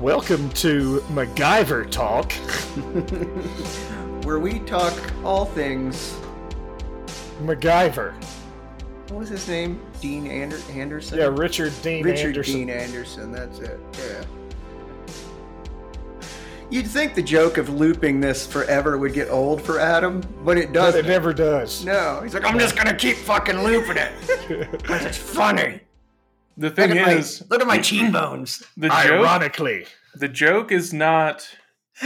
Welcome to MacGyver Talk. where we talk all things. MacGyver. What was his name? Dean Ander- Anderson? Yeah, Richard Dean Richard Anderson. Dean Anderson, that's it. Yeah. You'd think the joke of looping this forever would get old for Adam, but it doesn't. it never does. No, he's like, I'm just gonna keep fucking looping it because it's funny. The Look thing my, is, look at my cheekbones. the joke Ironically. The joke is not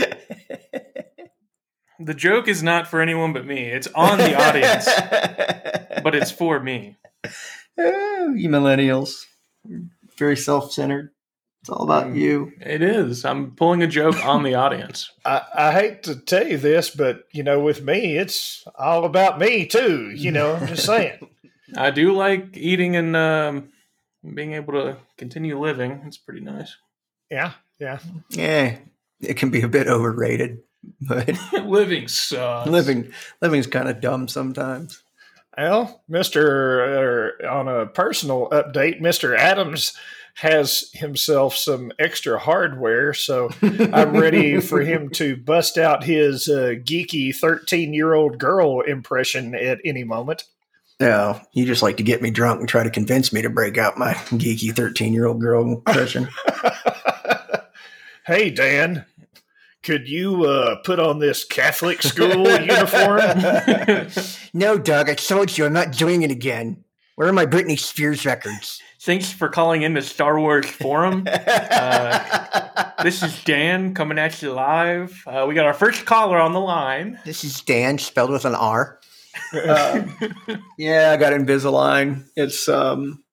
the joke is not for anyone but me. It's on the audience, but it's for me. Oh, you millennials, very self-centered. It's all about Mm. you. It is. I'm pulling a joke on the audience. I, I hate to tell you this, but you know, with me, it's all about me too. You know, I'm just saying. I do like eating and um, being able to continue living. It's pretty nice. Yeah, yeah. Yeah, it can be a bit overrated, but living sucks. living living's kind of dumb sometimes. Well, Mister, uh, on a personal update, Mister Adams has himself some extra hardware, so I'm ready for him to bust out his uh, geeky 13 year old girl impression at any moment. No, you just like to get me drunk and try to convince me to break out my geeky thirteen-year-old girl impression. hey, Dan, could you uh, put on this Catholic school uniform? no, Doug, I told you I'm not doing it again. Where are my Britney Spears records? Thanks for calling in the Star Wars forum. Uh, this is Dan coming at you live. Uh, we got our first caller on the line. this is Dan, spelled with an R. Um, yeah, I got Invisalign. It's um,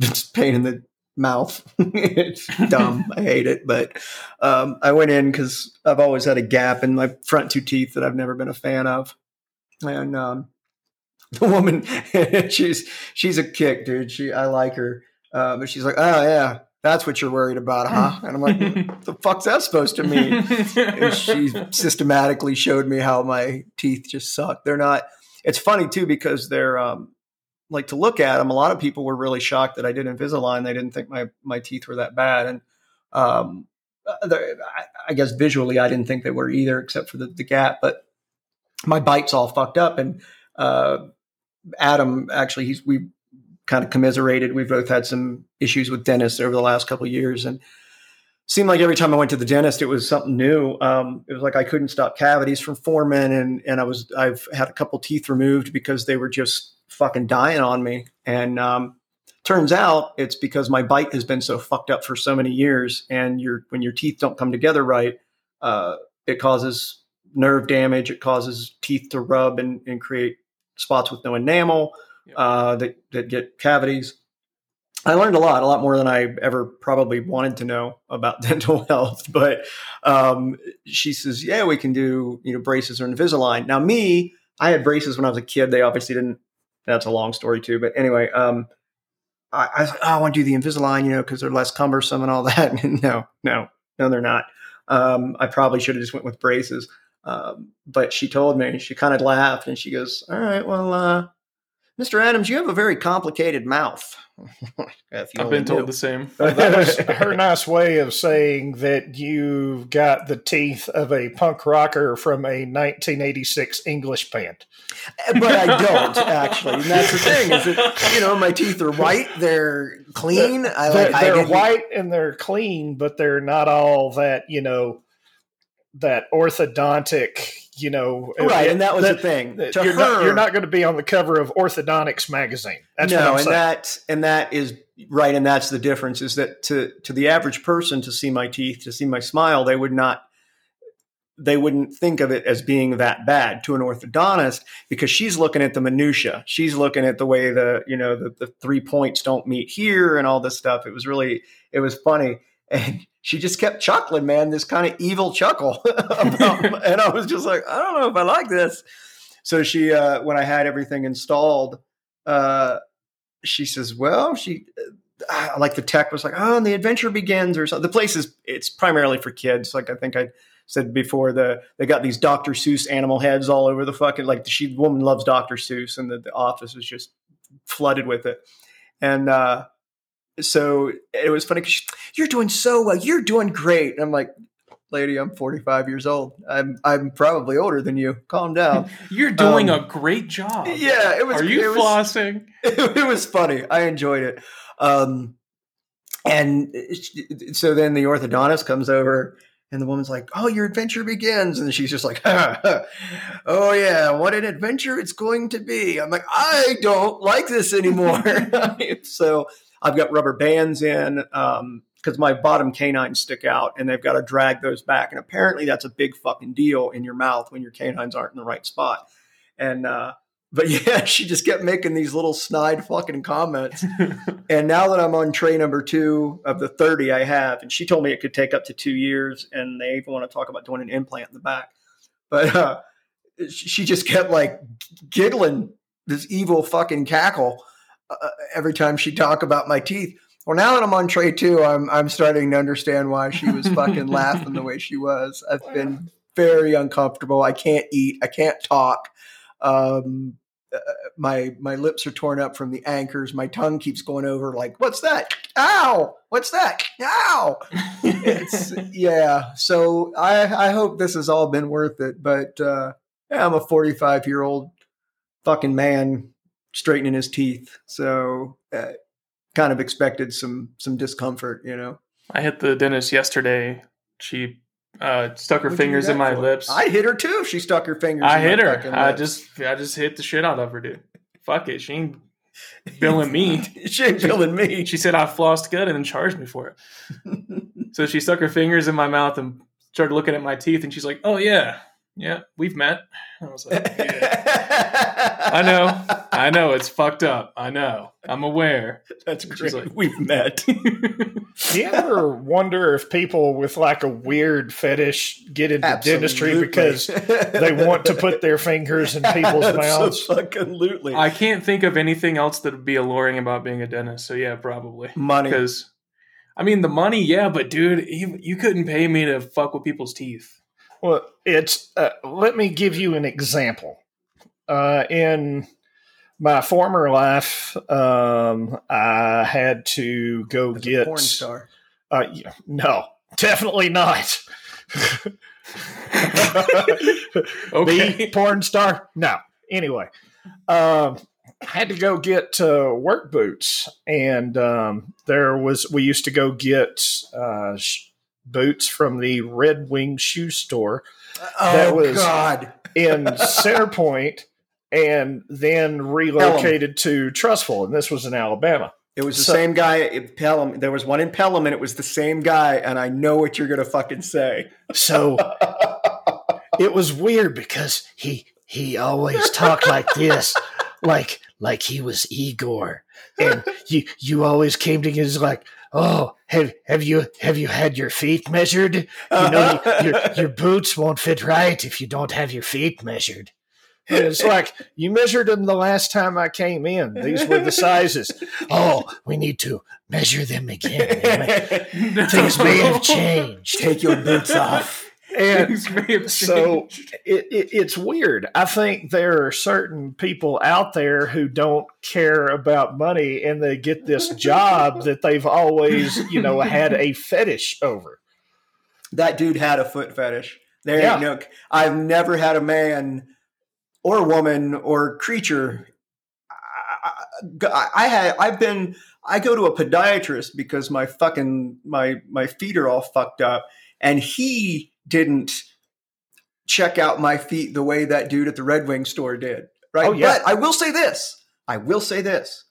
it's a pain in the mouth. it's dumb. I hate it, but um, I went in because I've always had a gap in my front two teeth that I've never been a fan of, and um, the woman, she's she's a kick, dude. She I like her, uh, but she's like, oh yeah, that's what you're worried about, huh? And I'm like, what the fuck's that supposed to mean? and she systematically showed me how my teeth just suck. They're not. It's funny too because they're um, like to look at them. A lot of people were really shocked that I did Invisalign. They didn't think my my teeth were that bad, and um, uh, I, guess visually I didn't think they were either, except for the, the gap. But my bite's all fucked up, and uh, Adam actually he's we kind of commiserated. We've both had some issues with dentists over the last couple years, and seemed like every time I went to the dentist, it was something new. Um, it was like I couldn't stop cavities from forming, and and I was I've had a couple teeth removed because they were just fucking dying on me. And um, turns out it's because my bite has been so fucked up for so many years, and your when your teeth don't come together right, uh, it causes nerve damage. It causes teeth to rub and, and create spots with no enamel uh, that that get cavities. I learned a lot, a lot more than I ever probably wanted to know about dental health. But um, she says, "Yeah, we can do you know braces or Invisalign." Now, me, I had braces when I was a kid. They obviously didn't. That's a long story too. But anyway, um, I, I, oh, I want to do the Invisalign, you know, because they're less cumbersome and all that. no, no, no, they're not. Um, I probably should have just went with braces. Um, but she told me, she kind of laughed and she goes, "All right, well, uh, Mr. Adams, you have a very complicated mouth." If you I've been told knew. the same. that was her nice way of saying that you've got the teeth of a punk rocker from a 1986 English band. Uh, but I don't actually. And that's the thing is that you know my teeth are white, they're clean. I They're, like I they're didn't- white and they're clean, but they're not all that, you know, that orthodontic, you know. right, uh, and that was that- the thing. To you're, not, you're not going to be on the cover of Orthodontics magazine. That's no, I'm and saying. that and that is right, and that's the difference. Is that to to the average person to see my teeth, to see my smile, they would not. They wouldn't think of it as being that bad to an orthodontist because she's looking at the minutia. She's looking at the way the you know the, the three points don't meet here and all this stuff. It was really it was funny, and she just kept chuckling, man, this kind of evil chuckle, about, and I was just like, I don't know if I like this. So she, uh, when I had everything installed, uh, she says, "Well, she." Uh, like the tech was like, oh, and the adventure begins, or something. The place is it's primarily for kids. Like I think I said before, the they got these Dr. Seuss animal heads all over the fucking like the she woman loves Dr. Seuss, and the, the office is just flooded with it. And uh, so it was funny because you're doing so well. You're doing great. And I'm like, lady, I'm 45 years old. I'm I'm probably older than you. Calm down. You're doing um, a great job. Yeah, it was. Are you it flossing? Was, it, was funny. I enjoyed it. Um, and so then the orthodontist comes over and the woman's like, "Oh, your adventure begins," and she's just like, "Oh yeah, what an adventure it's going to be." I'm like, "I don't like this anymore." so I've got rubber bands in because um, my bottom canines stick out, and they've got to drag those back. And apparently, that's a big fucking deal in your mouth when your canines aren't in the right spot. And uh, but yeah, she just kept making these little snide fucking comments. and now that I'm on tray number two of the 30 I have, and she told me it could take up to two years, and they even want to talk about doing an implant in the back. But uh, she just kept like giggling this evil fucking cackle uh, every time she talk about my teeth. Well, now that I'm on tray two, I'm I'm starting to understand why she was fucking laughing the way she was. I've been very uncomfortable. I can't eat. I can't talk. Um, uh, my my lips are torn up from the anchors. My tongue keeps going over like, "What's that? Ow! What's that? Ow!" it's yeah. So I I hope this has all been worth it. But uh, yeah, I'm a 45 year old fucking man straightening his teeth. So uh, kind of expected some some discomfort, you know. I hit the dentist yesterday. She uh, stuck her What'd fingers in my for? lips. I hit her too she stuck her fingers. I hit her. I just I just hit the shit out of her, dude. Fuck it, she ain't billing me. she ain't billing me. She said I flossed good and then charged me for it. so she stuck her fingers in my mouth and started looking at my teeth, and she's like, "Oh yeah, yeah, we've met." I was like, "Yeah, I know, I know, it's fucked up. I know, I'm aware." That's great. Like, we've met. Do you ever wonder if people with like a weird fetish get into Absolutely. dentistry because they want to put their fingers in people's mouths? Absolutely. I can't think of anything else that would be alluring about being a dentist. So yeah, probably money. Because I mean, the money, yeah, but dude, you, you couldn't pay me to fuck with people's teeth. Well, it's. Uh, let me give you an example. Uh, in my former life, um, I had to go As get porn star. Uh, no, definitely not. okay. The porn star? No. Anyway, um, I had to go get uh, work boots, and um, there was we used to go get uh, sh- boots from the Red Wing shoe store. Oh that was God! in Centerpoint and then relocated Pelham. to Trussville, and this was in Alabama. It was the so, same guy in Pelham. There was one in Pelham, and it was the same guy. And I know what you're going to fucking say. So it was weird because he he always talked like this, like like he was Igor, and you you always came to him like, oh, have have you have you had your feet measured? You know, your your boots won't fit right if you don't have your feet measured. And it's like, you measured them the last time I came in. These were the sizes. Oh, we need to measure them again. no. Things may have changed. Take your boots off. And so it, it, it's weird. I think there are certain people out there who don't care about money and they get this job that they've always, you know, had a fetish over. That dude had a foot fetish. There yeah. no, I've never had a man or woman or creature. I, I, had I've been I go to a podiatrist because my fucking my my feet are all fucked up, and he didn't check out my feet the way that dude at the Red Wing store did. Right. Oh, yeah. But I will say this. I will say this.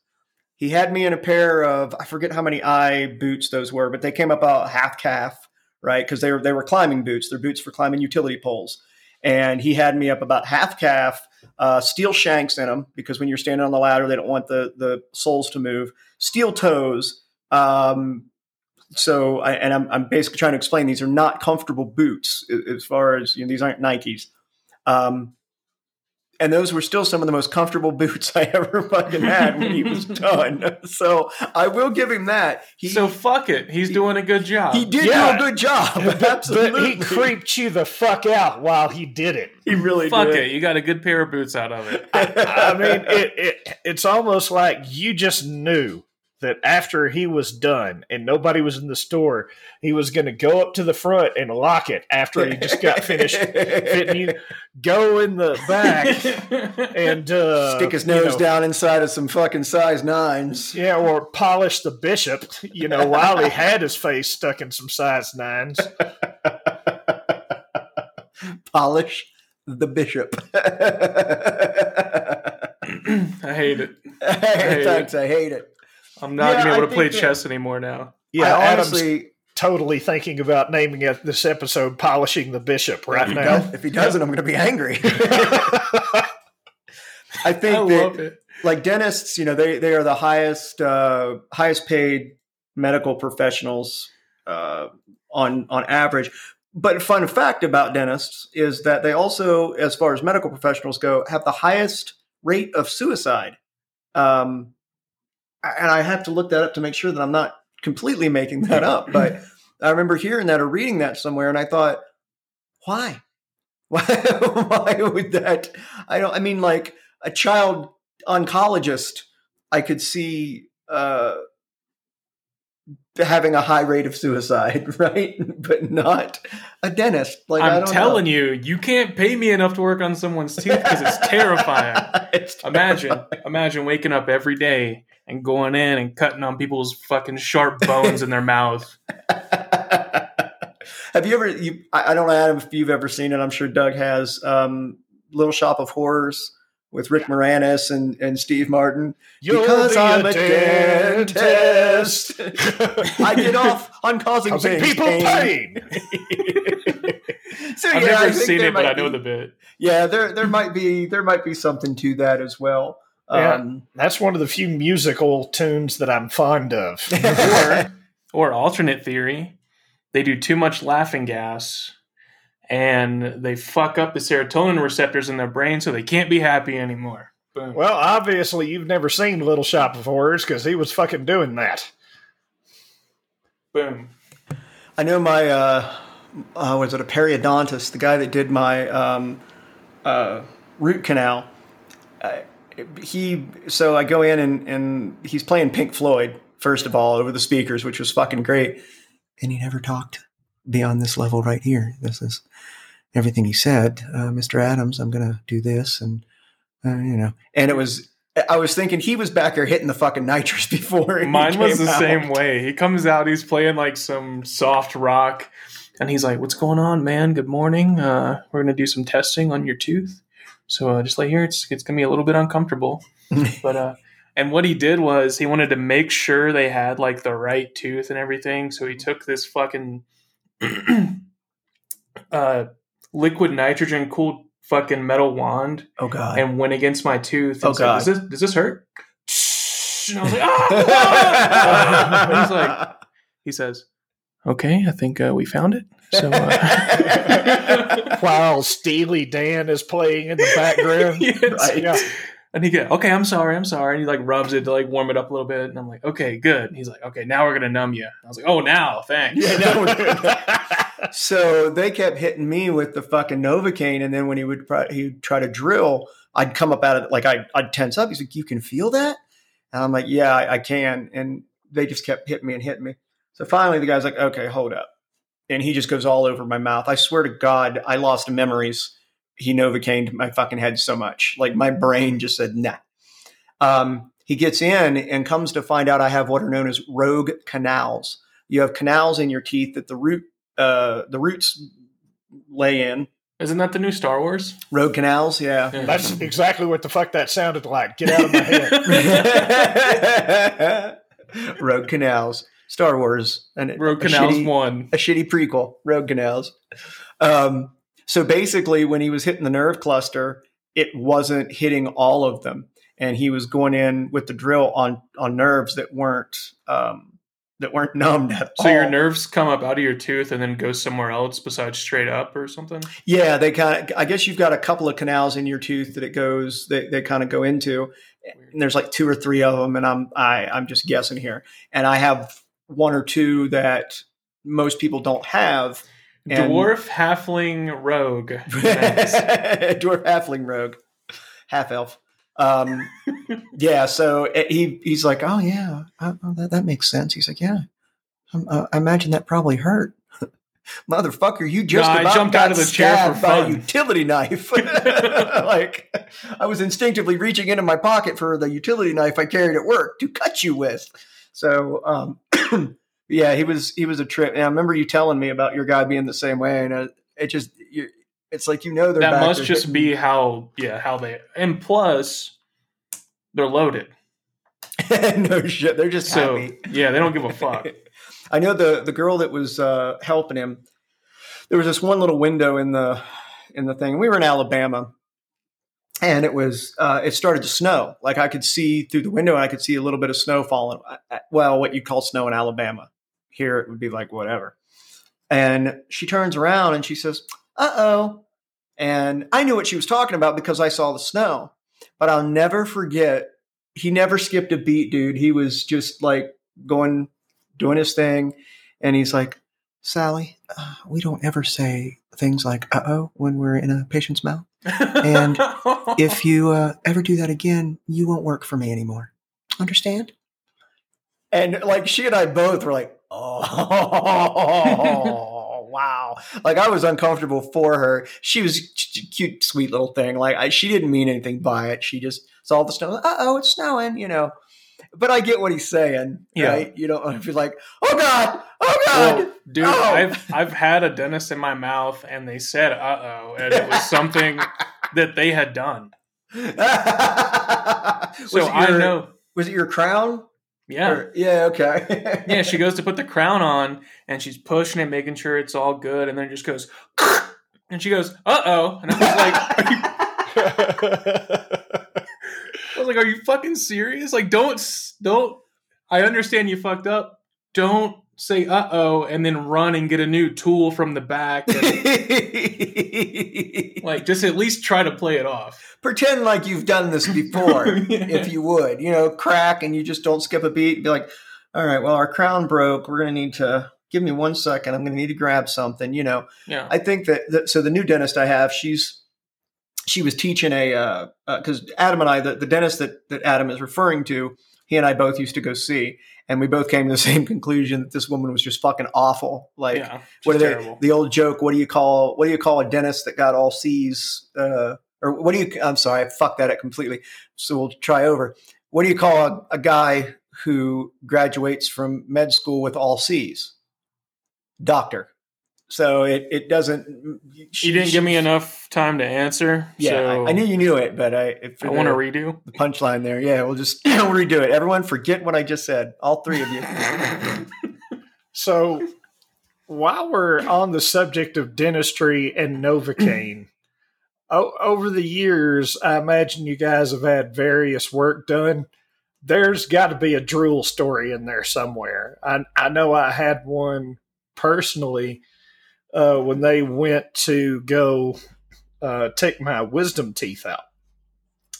He had me in a pair of I forget how many eye boots those were, but they came up about half calf, right? Because they were they were climbing boots. They're boots for climbing utility poles and he had me up about half calf, uh, steel shanks in them because when you're standing on the ladder, they don't want the the soles to move. Steel toes. Um, so, I, and I'm, I'm basically trying to explain these are not comfortable boots as far as you know, these aren't Nikes. Um, and those were still some of the most comfortable boots I ever fucking had when he was done. So I will give him that. He, so fuck it, he's doing a good job. He did yeah. do a good job. Absolutely, but he creeped you the fuck out while he did it. He really fuck did. it. You got a good pair of boots out of it. I, I mean, it, it, it's almost like you just knew that after he was done and nobody was in the store, he was going to go up to the front and lock it after he just got finished fitting you. Go in the back and uh, Stick his nose you know, down inside of some fucking size nines. Yeah, or polish the bishop, you know, while he had his face stuck in some size nines. Polish the bishop. I hate it. hate Thanks, I hate it. I'm not Yeah, gonna be able I to play that- chess anymore now. Yeah, I Adam's honestly, totally thinking about naming it this episode "Polishing the Bishop" right if, now. does, if he doesn't, I'm going to be angry. I think I that, love it. like dentists, you know, they they are the highest uh, highest paid medical professionals uh, on on average. But fun fact about dentists is that they also, as far as medical professionals go, have the highest rate of suicide. Um, and I have to look that up to make sure that I'm not completely making that up. But I remember hearing that or reading that somewhere, and I thought, why? Why, why would that? I don't. I mean, like a child oncologist, I could see uh, having a high rate of suicide, right? But not a dentist. Like I I'm telling know. you, you can't pay me enough to work on someone's teeth because it's terrifying. It's Imagine, imagine waking up every day and going in and cutting on people's fucking sharp bones in their mouth. Have you ever? You, I I don't know, Adam, if you've ever seen it. I'm sure Doug has. Um, Little Shop of Horrors with Rick Moranis and, and Steve Martin. You're because I'm a dentist, I get off on causing, causing people pain. so I've yeah, never think seen it, but I know be- the bit. Yeah, there there might be there might be something to that as well. Yeah. Um, That's one of the few musical tunes that I'm fond of. Or, or alternate theory, they do too much laughing gas and they fuck up the serotonin receptors in their brain so they can't be happy anymore. Boom. Well, obviously, you've never seen Little Shop of Horrors because he was fucking doing that. Boom. I know my uh, uh, was it a periodontist, the guy that did my um, uh, root canal. Uh, he so I go in and and he's playing Pink Floyd first of all over the speakers, which was fucking great. And he never talked beyond this level right here. This is everything he said, uh, Mr. Adams. I'm gonna do this, and uh, you know, and it was. I was thinking he was back there hitting the fucking nitrous before. Mine was the out. same way. He comes out, he's playing like some soft rock, and he's like, "What's going on, man? Good morning. Uh, we're gonna do some testing on your tooth. So uh, just lay here. It's it's gonna be a little bit uncomfortable, but uh." And what he did was he wanted to make sure they had like the right tooth and everything. So he took this fucking uh, liquid nitrogen cooled fucking metal wand Oh god. and went against my tooth. And Oh, God. Does this does this hurt? And I was like, ah! He's like, he says, "Okay, I think uh, we found it." So, uh, While Steely Dan is playing in the background. Yes. Right. Yeah. and he goes, "Okay, I'm sorry, I'm sorry." And he like rubs it to like warm it up a little bit, and I'm like, "Okay, good." And he's like, "Okay, now we're gonna numb you." I was like, "Oh, now, thanks." Yeah, no. so they kept hitting me with the fucking Novocaine, and then when he would try, he'd try to drill, I'd come up out of it like I'd, I'd tense up. He's like, "You can feel that?" And I'm like, "Yeah, I, I can." And they just kept hitting me and hitting me. So finally, the guy's like, "Okay, hold up," and he just goes all over my mouth. I swear to God, I lost memories. He Novocained my fucking head so much, like my brain just said, "Nah." Um, he gets in and comes to find out I have what are known as rogue canals. You have canals in your teeth that the root uh, the roots lay in. Isn't that the new Star Wars? Rogue canals, yeah. Yeah. That's exactly what the fuck that sounded like. Get out of my head. Rogue canals, Star Wars, and Road a Canals shitty- one. a shitty prequel, Rogue Canals. Um, so basically, when he was hitting the nerve cluster, it wasn't hitting all of them, and he was going in with the drill on on nerves that weren't um, that weren't numbed at So all. your nerves come up out of your tooth and then go somewhere else besides straight up or something. Yeah, they kind of. I guess you've got a couple of canals in your tooth that it goes. They, they kind of go into, and there's like two or three of them, and I'm I I'm just guessing here, and I have one or two that most people don't have. And- Dwarf halfling rogue. Dwarf halfling rogue, half elf. Um, yeah, so eh, he he's like, oh yeah, oh, that that makes sense. He's like, yeah, um, uh, I imagine that probably hurt. Motherfucker, you just No, about jumped got out of the chair for by a utility knife. like I was instinctively reaching into my pocket for the utility knife I carried at work to cut you with. So, um, yeah, he was he was a trip. And I remember you telling me about your guy being the same way, and uh, it just you, it's like you know they're that must just hitting- be how yeah how they and plus they're loaded no shit. They're just so happy. yeah they don't give a fuck I know the the girl that was uh, helping him. There was this one little window in the in the thing. We were in Alabama, and it was uh, it started to snow. Like I could see through the window, and I could see a little bit of snow falling. Well, what you call snow in Alabama. Here it would be like whatever. And she turns around and she says, "Uh oh." And I knew what she was talking about because I saw the snow. But I'll never forget. He never skipped a beat, dude. He was just like going doing his thing. And he's like, Sally, uh, we don't ever say things like, uh oh, when we're in a patient's mouth. And If you uh, ever do that again, you won't work for me anymore. Understand? And like she and I both were like, oh, wow. Like I was uncomfortable for her. She was a cute, sweet little thing. Like I, she didn't mean anything by it. She just saw the snow. Uh oh, it's snowing, you know. But I get what he's saying, Yeah. right? You don't want to be like, oh God, oh God. well, dude Oh. i've i've had a dentist in my mouth and they said uh-oh and it was something that they had done so it i your- know Was it your crown? yeah Or- yeah. Okay. yeah she goes to put the crown on and she's pushing it making sure it's all good and then just goes and she goes uh-oh and i was like are you I was like, "Are you fucking serious? Like, don't don't." I understand you fucked up. Don't say "uh oh" and then run and get a new tool from the back. and, like, just at least try to play it off. Pretend like you've done this before, if you would. You know, crack and you just don't skip a beat. Be like, all right, well, our crown broke. We're going to need to give me one second. I'm going to need to grab something. You know, Yeah, I think that, that so the new dentist I have, she's she was teaching a because Adam and I, the, the dentist that that Adam is referring to, he and I both used to go see, and we both came to the same conclusion that this woman was just fucking awful. Like, yeah. what are they, the old joke? What do you call what do you call a dentist that got all C's? Uh, or what do you? I'm sorry, I fucked that up completely. So we'll try over. What do you call a, a guy who graduates from med school with all C's? Doctor. So it it doesn't. You didn't give me enough time to answer. Yeah, so I, I knew you knew it, but I if I want to redo. the punchline there. Yeah, we'll just we'll redo it. Everyone, forget what I just said. All three of you. So, while we're on the subject of dentistry and Novocaine, o- over the years, I imagine you guys have had various work done. There's got to be a drool story in there somewhere. I, I know I had one personally uh, when they went to go uh, take my wisdom teeth out.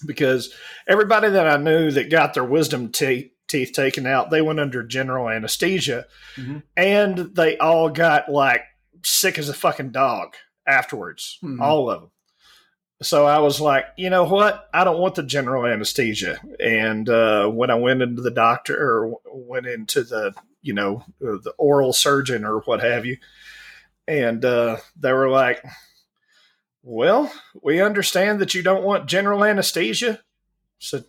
Because everybody that I knew that got their wisdom te- teeth taken out, they went under general anesthesia and they all got like sick as a fucking dog afterwards, Mhm. all of them. So I was like, you know what? I don't want the general anesthesia. And uh, when I went into the doctor or went into the, you know, uh, the oral surgeon or what have you, and uh, they were like, well, we understand that you don't want general anesthesia. So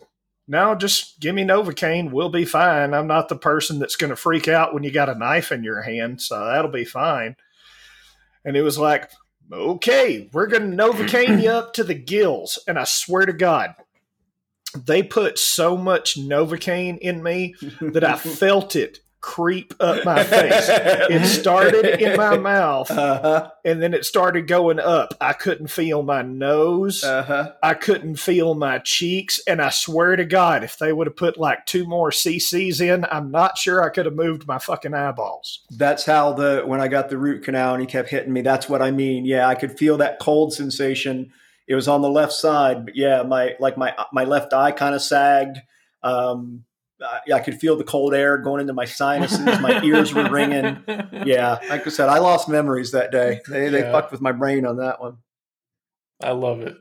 no, just give me Novocaine. We'll be fine. I'm not the person that's going to freak out when you got a knife in your hand, so that'll be fine. And it was like, okay, we're going to Novocaine you up to the gills. And I swear to God, they put so much Novocaine in me that I felt it creep up my face. It started in my mouth Uh-huh. and then it started going up. I couldn't feel my nose. Uh-huh. I couldn't feel my cheeks. And I swear to God, if they would have put like two more CCs in, I'm not sure I could have moved my fucking eyeballs. That's how the when I got the root canal and he kept hitting me. That's what I mean. Yeah, I could feel that cold sensation. It was on the left side, but yeah, my like my my left eye kind of sagged. Um, I, I could feel the cold air going into my sinuses. My ears were ringing. Yeah, like I said, I lost memories that day. They they Yeah. fucked with my brain on that one. I love it.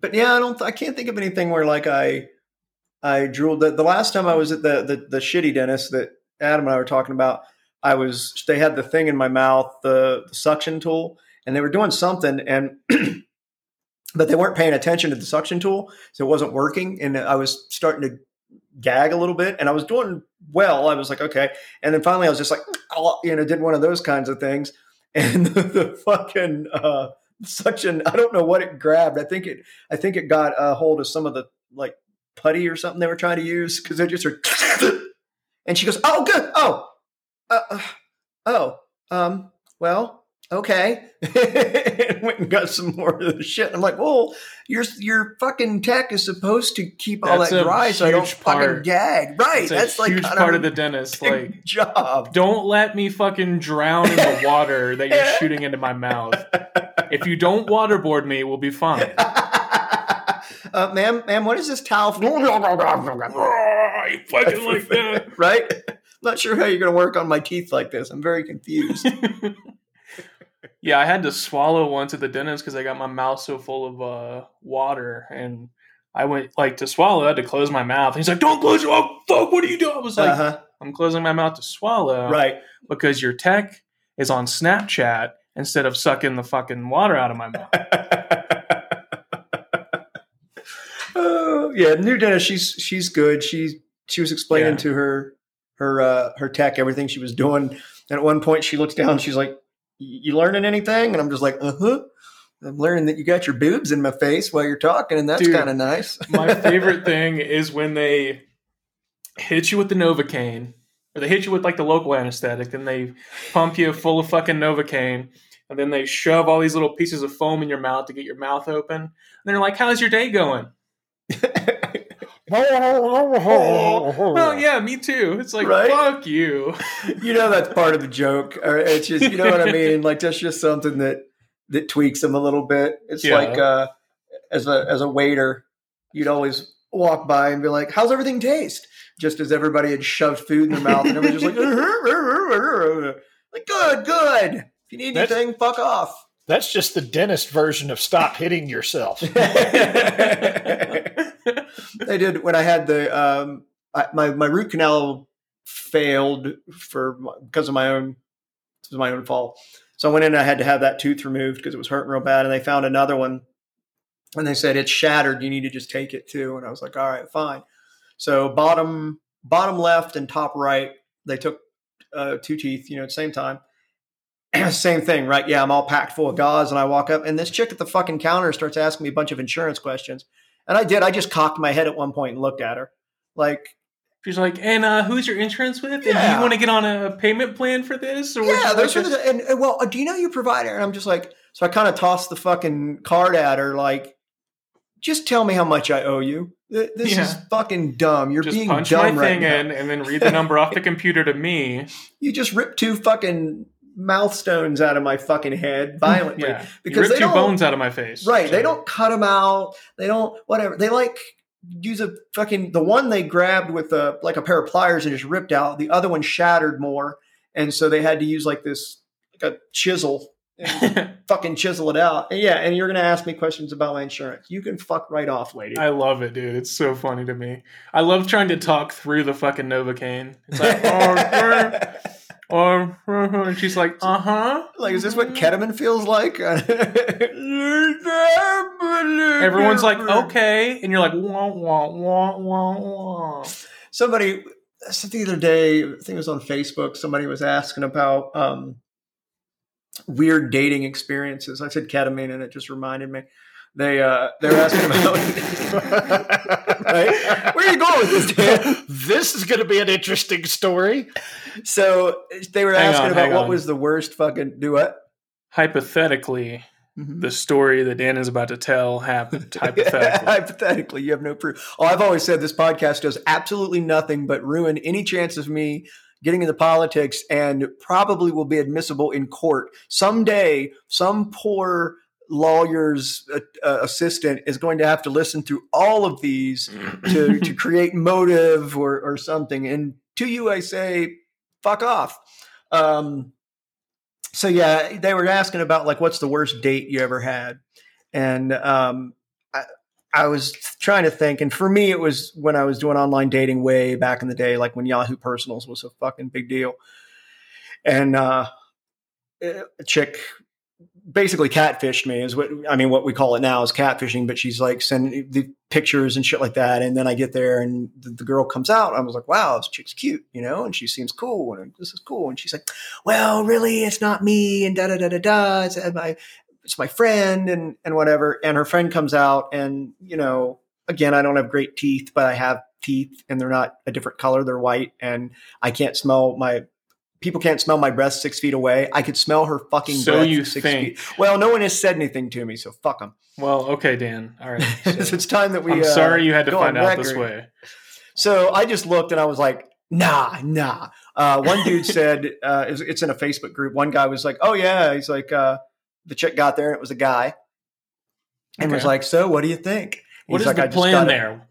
but yeah, I don't. I can't think of anything where like I I drooled. The, the last time I was at the, the the shitty dentist that Adam and I were talking about, I was. They had the thing in my mouth, the, the suction tool, and they were doing something, and but they weren't paying attention to the suction tool, so it wasn't working, and I was starting to gag a little bit, and I was doing well. I was like, okay, and then finally I was just like, you know, did one of those kinds of things, and the, the fucking. Uh, suction i don't know what it grabbed i think it i think it got a hold of some of the like putty or something they were trying to use because they just are and she goes oh good oh uh, uh, oh um well okay and went and got some more of the shit i'm like well your your fucking tech is supposed to keep all That's that dry so i don't huge fucking gag right It's a that's like huge kind part of of the dentist. Like, job don't let me fucking drown in the water that you're shooting into my mouth. If you don't waterboard me, we'll be fine. uh, ma'am, ma'am, what is this towel? for? you fucking like that. right? I'm not sure how you're going to work on my teeth like this. I'm very confused. Yeah, I had to swallow once at the dentist because I got my mouth so full of uh, water, and I went like to swallow. I had to close my mouth. He's like, "Don't close your mouth. Fuck, what are you doing?" I was like, uh-huh. "I'm closing my mouth to swallow." Right. because your tech is on Snapchat instead of sucking the fucking water out of my mouth. oh, yeah, new dentist. She's she's good. She she was explaining Yeah. to her her uh, her tech everything she was doing, and at one point she looks down. She's like, "You learning anything?" And I'm just like, "Uh huh." I'm learning that you got your boobs in my face while you're talking, and that's kind of nice. My favorite thing is when they hit you with the Novocaine, or they hit you with like the local anesthetic, and they pump you full of fucking Novocaine, and then they shove all these little pieces of foam in your mouth to get your mouth open. And they're like, "How's your day going?" Well, yeah, me too. It's like, Right? fuck you. you know that's part of the joke or it's just you know what i mean like that's just something that that tweaks them a little bit it's Yeah. like uh as a as a waiter you'd always walk by and be like how's everything taste just as everybody had shoved food in their mouth and everybody's just like like good good if you need That's- anything fuck off That's just the dentist version of stop hitting yourself. they did when I had the um, I, my my root canal failed for because of my own it was my own fault. So I went in and I had to have that tooth removed because it was hurting real bad, and they found another one, and they said it's shattered. You need to just take it too. And I was like, all right, fine. So bottom bottom left and top right, they took uh, two teeth, you know, at the same time. Same thing, right? Yeah, I'm all packed full of gauze, and I walk up, and this chick at the fucking counter starts asking me a bunch of insurance questions. And I did. I just cocked my head at one point and looked at her. Like, She's like, and uh, who's your insurance with? And do you want to get on a payment plan for this? Or yeah, those are the, and, and well, uh, do you know your provider? And I'm just like, so I kind of tossed the fucking card at her, like, just tell me how much I owe you. Th- This is fucking dumb. You're just being punch my dumb right thing now. in and then read the number off the computer to me. You just ripped two fucking mouth stones out of my fucking head violently. Yeah, Because they don't- bones out of my face. Right. They don't cut them out. They don't whatever. They like use a fucking the one they grabbed with a like a pair of pliers and just ripped out. The other one shattered more, and so they had to use like this like a chisel and fucking chisel it out. And yeah, and you're gonna ask me questions about my insurance. You can fuck right off, lady. I love it, dude. It's so funny to me. I love trying to talk through the fucking Novocaine. It's like, oh, or, and she's like, uh huh. like, is this what ketamine feels like? Everyone's like, okay, and you're like, wah wah wah wah wah. somebody so the other day i think it was on facebook somebody was asking about um, weird dating experiences i said ketamine and it just reminded me they uh they were asking about right where are you going with this Dan? this is going to be an interesting story. so they were Hang asking on, about what on. was the worst fucking do what Hypothetically, Mhm. the story that Dan is about to tell happened. Hypothetically. hypothetically you have no proof oh i've always said this podcast does absolutely nothing but ruin any chance of me getting into politics and probably will be admissible in court someday some poor lawyer's uh, uh, assistant is going to have to listen through all of these to, to create motive or, or something. And to you i say fuck off. Um, so yeah they were asking about like what's the worst date you ever had? And um, I, I was trying to think, and for me, it was when I was doing online dating way back in the day, like when Yahoo Personals was a fucking big deal. And uh, a chick basically catfished me is what I mean. What we call it now is catfishing, but she's like sending the pictures and shit like that. And then I get there and the, the, girl comes out. I was like, wow, this chick's cute, you know, and she seems cool and this is cool. And she's like, well, really, it's not me and da da da da da. It's uh, my it's my friend and and whatever. And her friend comes out and you know, again, I don't have great teeth, but I have teeth and they're not a different color. They're white and I can't smell my people can't smell my breath six feet away. I could smell her fucking so breath you six think. feet. Well, no one has said anything to me, so fuck them. Well, okay, Dan. All right. So it's time that we. I'm uh, sorry you had to find out this way. So I just looked and I was like, nah, nah. Uh, one dude said, uh, it's, it's in a Facebook group. One guy was like, oh, yeah. He's like, uh, the chick got there and it was a guy and was like, so what do you think? What He's is like, the "I plan got it." there?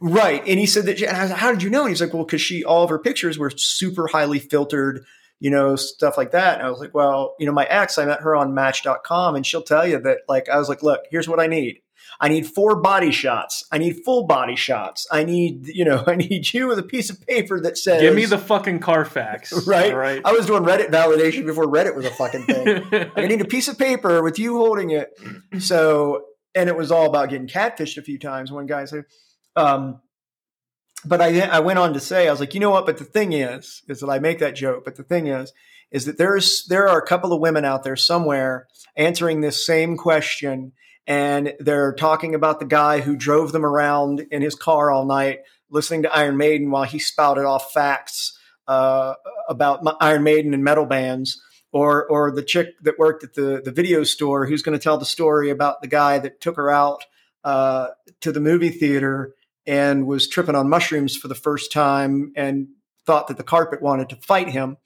Right. And he said that, and I was like, how did you know? And he's like, well, because she, all of her pictures were super highly filtered, you know, stuff like that. And I was like, well, you know, my ex, I met her on match.com and she'll tell you that, like, I was like, look, here's what I need. I need four body shots. I need full body shots. I need, you know, I need you with a piece of paper that says, Give me the fucking Carfax. Right. right. I was doing Reddit validation before Reddit was a fucking thing. I need a piece of paper with you holding it. So, and it was all about getting catfished a few times. One guy said, um, but I, I went on to say, I was like, you know what? But the thing is, is that I make that joke. But the thing is, is that there's, there are a couple of women out there somewhere answering this same question. And they're talking about the guy who drove them around in his car all night, listening to Iron Maiden while he spouted off facts uh, about Iron Maiden and metal bands or or the chick that worked at the the video store who's going to tell the story about the guy that took her out uh, to the movie theater and was tripping on mushrooms for the first time and thought that the carpet wanted to fight him.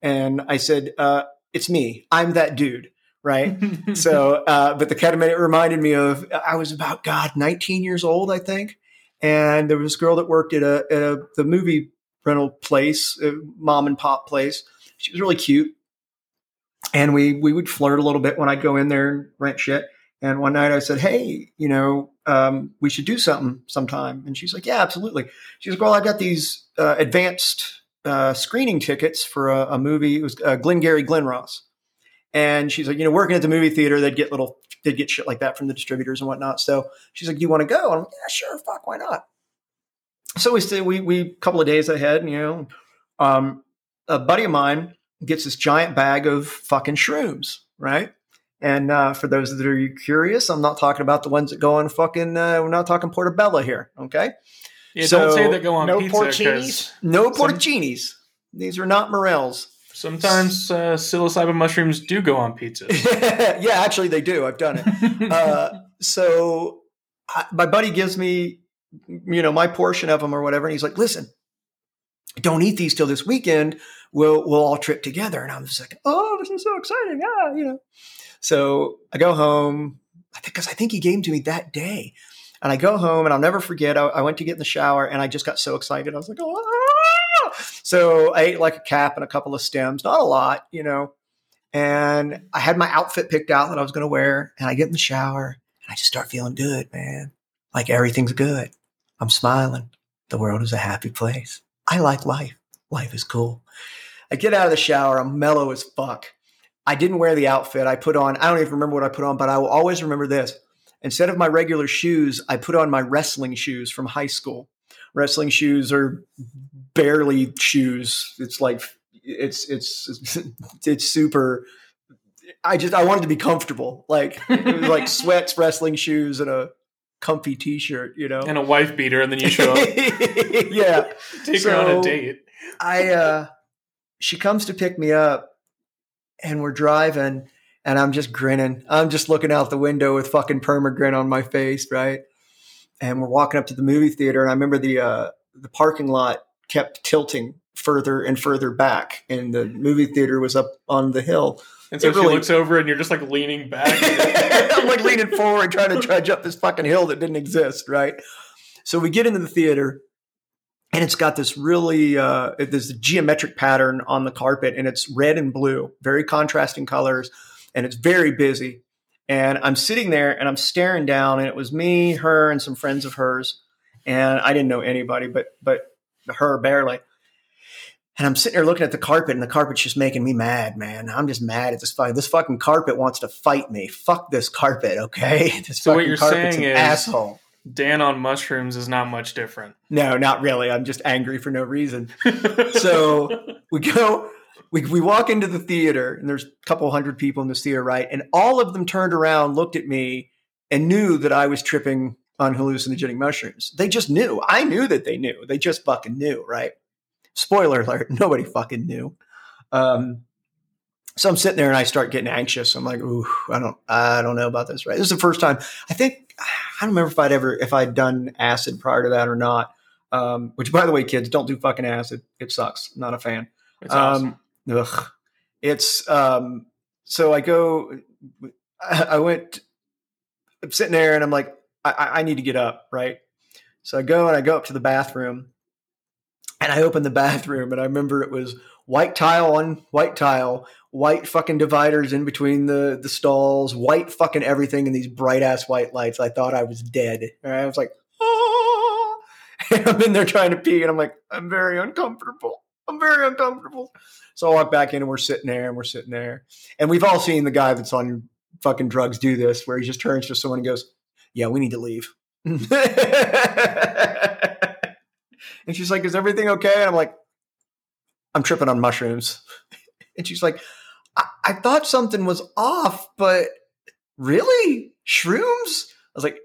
And I said, uh, "It's me. I'm that dude." Right. so, uh, but the ketamine it reminded me of I was about God 19 years old, I think, and there was this girl that worked at a, at a the movie rental place, a mom and pop place. She was really cute and we we would flirt a little bit when I'd go in there and rent shit. And one night I said, "Hey, you know, um, we should do something sometime." And she's like, "Yeah, absolutely." She's like, "Well, I've got these uh, advanced uh, screening tickets for a, a movie. It was uh, Glengarry Glen Ross." And she's like, "You know, working at the movie theater, they'd get little, they'd get shit like that from the distributors and whatnot." So she's like, "Do you want to go?" And I'm like, "Yeah, sure, fuck, why not?" So we stay, we we couple of days ahead, and you know. Um, a buddy of mine gets this giant bag of fucking shrooms, right? And uh, for those that are curious, I'm not talking about the ones that go on fucking. Uh, we're not talking portobello here, okay? yeah, So, don't say that go on no pizza porcinis? No Some- These are not morels. sometimes uh, psilocybin mushrooms do go on pizza. yeah, actually, they do. I've done it. Uh, so I, my buddy gives me, you know, my portion of them or whatever, and he's like, "Listen, don't eat these till this weekend. We'll we'll all trip together." And I'm just like, "Oh, this is so exciting!" Ah, you know. So I go home. I think because I think he gave them to me that day, and I go home, and I'll never forget. I, I went to get in the shower, and I just got so excited. I was like, "Oh!" So I ate like a cap and a couple of stems, not a lot, you know. And I had my outfit picked out that I was going to wear, and I get in the shower, and I just start feeling good, man. Like everything's good. I'm smiling. The world is a happy place. I like life. Life is cool. I get out of the shower. I'm mellow as fuck. I didn't wear the outfit. I put on, I don't even remember what I put on, but I will always remember this. Instead of my regular shoes, I put on my wrestling shoes from high school. Wrestling shoes are barely shoes. It's like, it's, it's, it's super. I just, I wanted to be comfortable. Like, it was like sweats, wrestling shoes, and a comfy t shirt, you know? and a wife beater, and then you show up, yeah. take her on a date. I uh she comes to pick me up and we're driving and I'm just grinning. I'm just looking out the window with fucking perma grin on my face, right? And we're walking up to the movie theater and I remember the uh the parking lot kept tilting further and further back and the movie theater was up on the hill. And so it she really- looks over, and you're just like leaning back. I'm like leaning forward trying to trudge up this fucking hill that didn't exist, right? So we get into the theater and it's got this really uh this geometric pattern on the carpet and it's red and blue, very contrasting colors and it's very busy. And I'm sitting there and I'm staring down, and it was me, her, and some friends of hers. And I didn't know anybody, but but her barely. And I'm sitting there looking at the carpet, and the carpet's just making me mad, man. I'm just mad at this fucking this fucking carpet wants to fight me. Fuck this carpet, okay? This So what fucking you're saying an is- asshole. Dan on mushrooms is not much different. No, not really. I'm just angry for no reason. So we go, we, we walk into the theater, and there's a couple hundred people in this theater, right? And all of them turned around, looked at me, and knew that I was tripping on hallucinogenic mushrooms. They just knew. I knew that they knew. They just fucking knew, right? Spoiler alert: nobody fucking knew. Um, so I'm sitting there and I start getting anxious. I'm like, ooh, I don't, I don't know about this. Right? This is the first time. I think don't remember if I'd ever, if I'd done acid prior to that or not. Um, which, by the way, kids, don't do fucking acid. It sucks. Not a fan. It's awesome. Um, ugh. It's um. So I go. I, I went. I'm sitting there and I'm like, I, I need to get up, right? So I go and I go up to the bathroom, and I open the bathroom, and I remember it was white tile on white tile, white fucking dividers in between the the stalls, white fucking everything, and these bright ass white lights. I thought I was dead. And I was like, ah! I'm in there trying to pee, and I'm like, I'm very uncomfortable. I'm very uncomfortable. So I walk back in, and we're sitting there, and we're sitting there, and we've all seen the guy that's on fucking drugs do this, where he just turns to someone and goes, "Yeah, we need to leave." and she's like, "Is everything okay?" And I'm like, "I'm tripping on mushrooms." And she's like, I, I thought something was off, but really? Shrooms? I was like,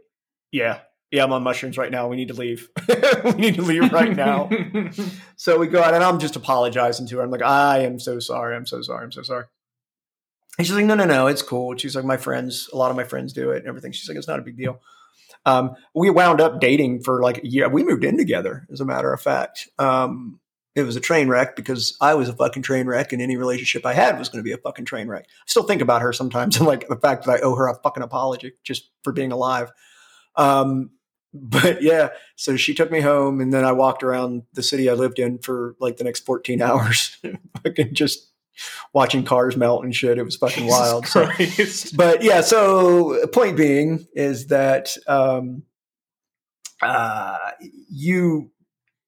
Yeah, yeah, I'm on mushrooms right now. We need to leave. we need to leave right now. so we go out, and I'm just apologizing to her. I'm like, I am so sorry. I'm so sorry. I'm so sorry. And she's like, No, no, no, it's cool. She's like, My friends, a lot of my friends do it and everything. She's like, It's not a big deal. Um, we wound up dating for like a year. We moved in together, as a matter of fact. Um, it was a train wreck because I was a fucking train wreck, and any relationship I had was going to be a fucking train wreck. I still think about her sometimes, and like the fact that I owe her a fucking apology just for being alive. Um, but yeah, so she took me home, and then I walked around the city I lived in for like the next 14 hours, fucking just watching cars melt and shit. It was fucking Jesus wild. So, but yeah, so point being is that um, uh, you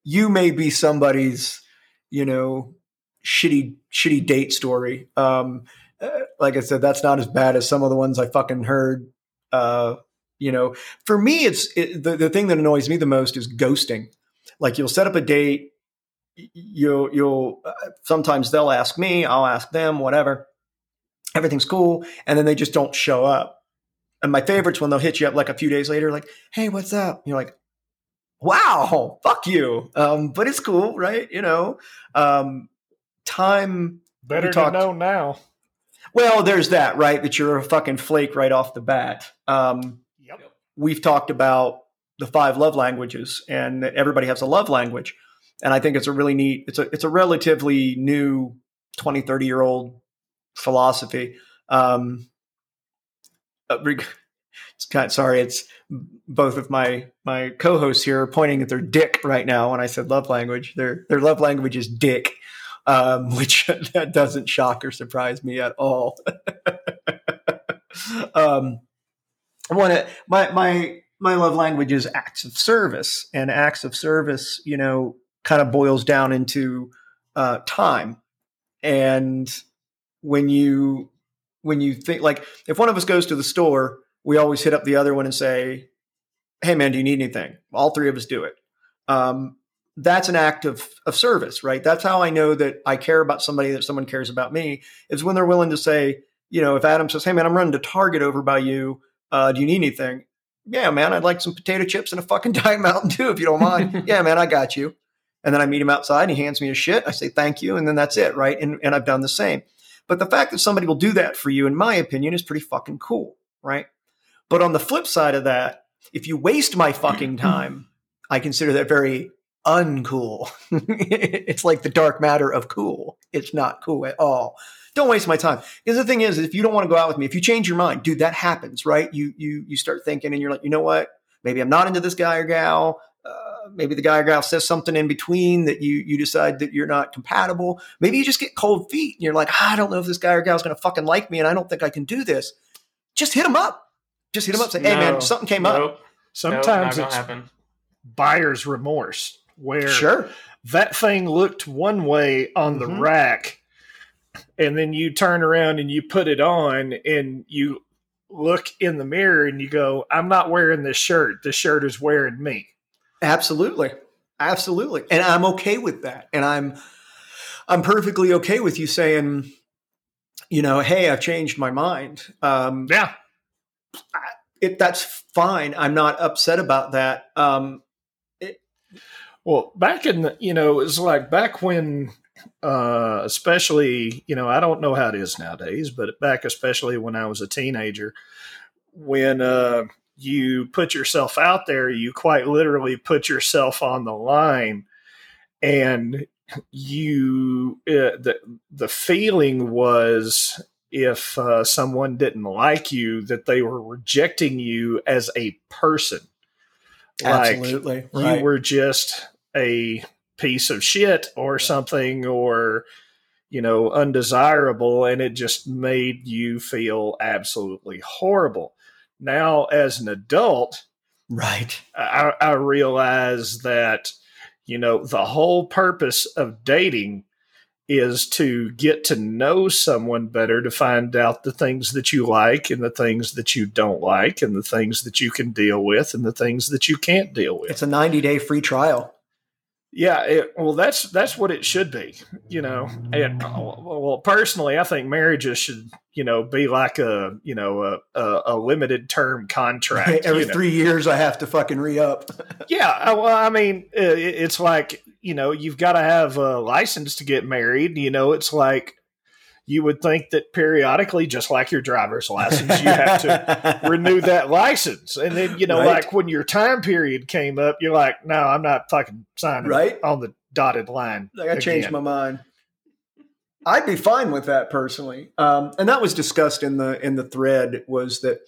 you may be somebody's you know shitty shitty date story. Um, uh, like I said, that's not as bad as some of the ones I fucking heard. Uh, you know, for me, it's it, the the thing that annoys me the most is ghosting. Like you'll set up a date, you'll you'll uh, sometimes they'll ask me, I'll ask them, whatever. Everything's cool, and then they just don't show up. And my favorites when they'll hit you up like a few days later, like, "Hey, what's up?" You're like, "Wow, fuck you," um, but it's cool, right? You know, um, time Better to know now. well, there's that, right? That you're a fucking flake right off the bat. Um, Yep. we've talked about the five love languages, and that everybody has a love language. And I think it's a really neat. It's a it's a relatively new 20, 30 year old philosophy. Um, kind sorry, it's both of my my co-hosts here are pointing at their dick right now when I said love language. Their their love language is dick, um, which that doesn't shock or surprise me at all. um, I want to my my my love language is acts of service, and acts of service, you know, kind of boils down into uh, time. And when you when you think like if one of us goes to the store, we always hit up the other one and say, "Hey, man, do you need anything?" All three of us do it. Um, that's an act of of service, right? That's how I know that I care about somebody, that someone cares about me, is when they're willing to say, you know, if Adam says, "Hey, man, I'm running to Target over by you. Uh, do you need anything?" Yeah, man, I'd like some potato chips and a fucking Diet Mountain Dew if you don't mind. yeah, man, I got you. And then I meet him outside and he hands me a shit. I say thank you, and then that's it, right? And and I've done the same. But the fact that somebody will do that for you, in my opinion, is pretty fucking cool, right? But on the flip side of that, if you waste my fucking time, I consider that very uncool. it's like the dark matter of cool. It's not cool at all. Don't waste my time. Because the thing is, if you don't want to go out with me, if you change your mind, dude, that happens, right? You you you start thinking, and you're like, you know what? Maybe I'm not into this guy or gal. Uh, maybe the guy or gal says something in between that you you decide that you're not compatible. Maybe you just get cold feet, and you're like, "Ah, I don't know if this guy or gal is going to fucking like me, and I don't think I can do this. just hit them up. Just hit them up. Say, hey No. man, something came up. Sometimes nope, it's happen. buyer's remorse where Sure. that thing looked one way on the Mhm. rack and then you turn around and you put it on and you look in the mirror and you go i'm not wearing this shirt this shirt is wearing me Absolutely. Absolutely. And I'm okay with that. And I'm I'm perfectly okay with you saying, you know, hey, I've changed my mind. Um yeah it that's fine. I'm not upset about that. Um well back in the you know it's like back when uh especially you know i don't know how it is nowadays but back especially when i was a teenager when uh you put yourself out there you quite literally put yourself on the line and you uh, the the feeling was if uh, someone didn't like you that they were rejecting you as a person like absolutely. you were just a piece of shit or something or you know undesirable and it just made you feel absolutely horrible now as an adult right. i, I realize that you know the whole purpose of dating is to get to know someone better to find out the things that you like and the things that you don't like and the things that you can deal with and the things that you can't deal with It's a 90 day free trial. Yeah, it, well, that's that's what it should be, you know. And well, personally, I think marriages should, you know, be like a, you know, a, a, a limited term contract. Every you know. three years, I have to fucking re up. Yeah, well, I mean, it, it's like you know, you've got to have a license to get married. You know, it's like you would think that periodically, just like your driver's license, you have to renew that license. And then, you know, Right. like when your time period came up, you're like, no, I'm not fucking signing Right. on the dotted line. Like I changed my mind. I'd be fine with that personally, um, and that was discussed in the in the thread. Was that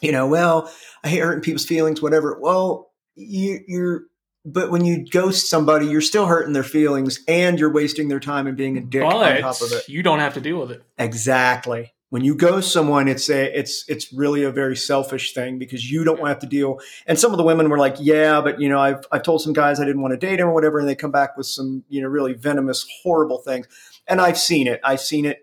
you know, well, I hate hurting people's feelings, whatever. Well, you, you're, but when you ghost somebody, you're still hurting their feelings, and you're wasting their time and being a dick on top of it. you don't have to deal with it. Exactly. When you ghost someone, it's a it's it's really a very selfish thing because you don't want to have to deal. And some of the women were like, "Yeah, but you know, I've I've told some guys I didn't want to date him or whatever," and they come back with some you know really venomous, horrible things. And I've seen it. I've seen it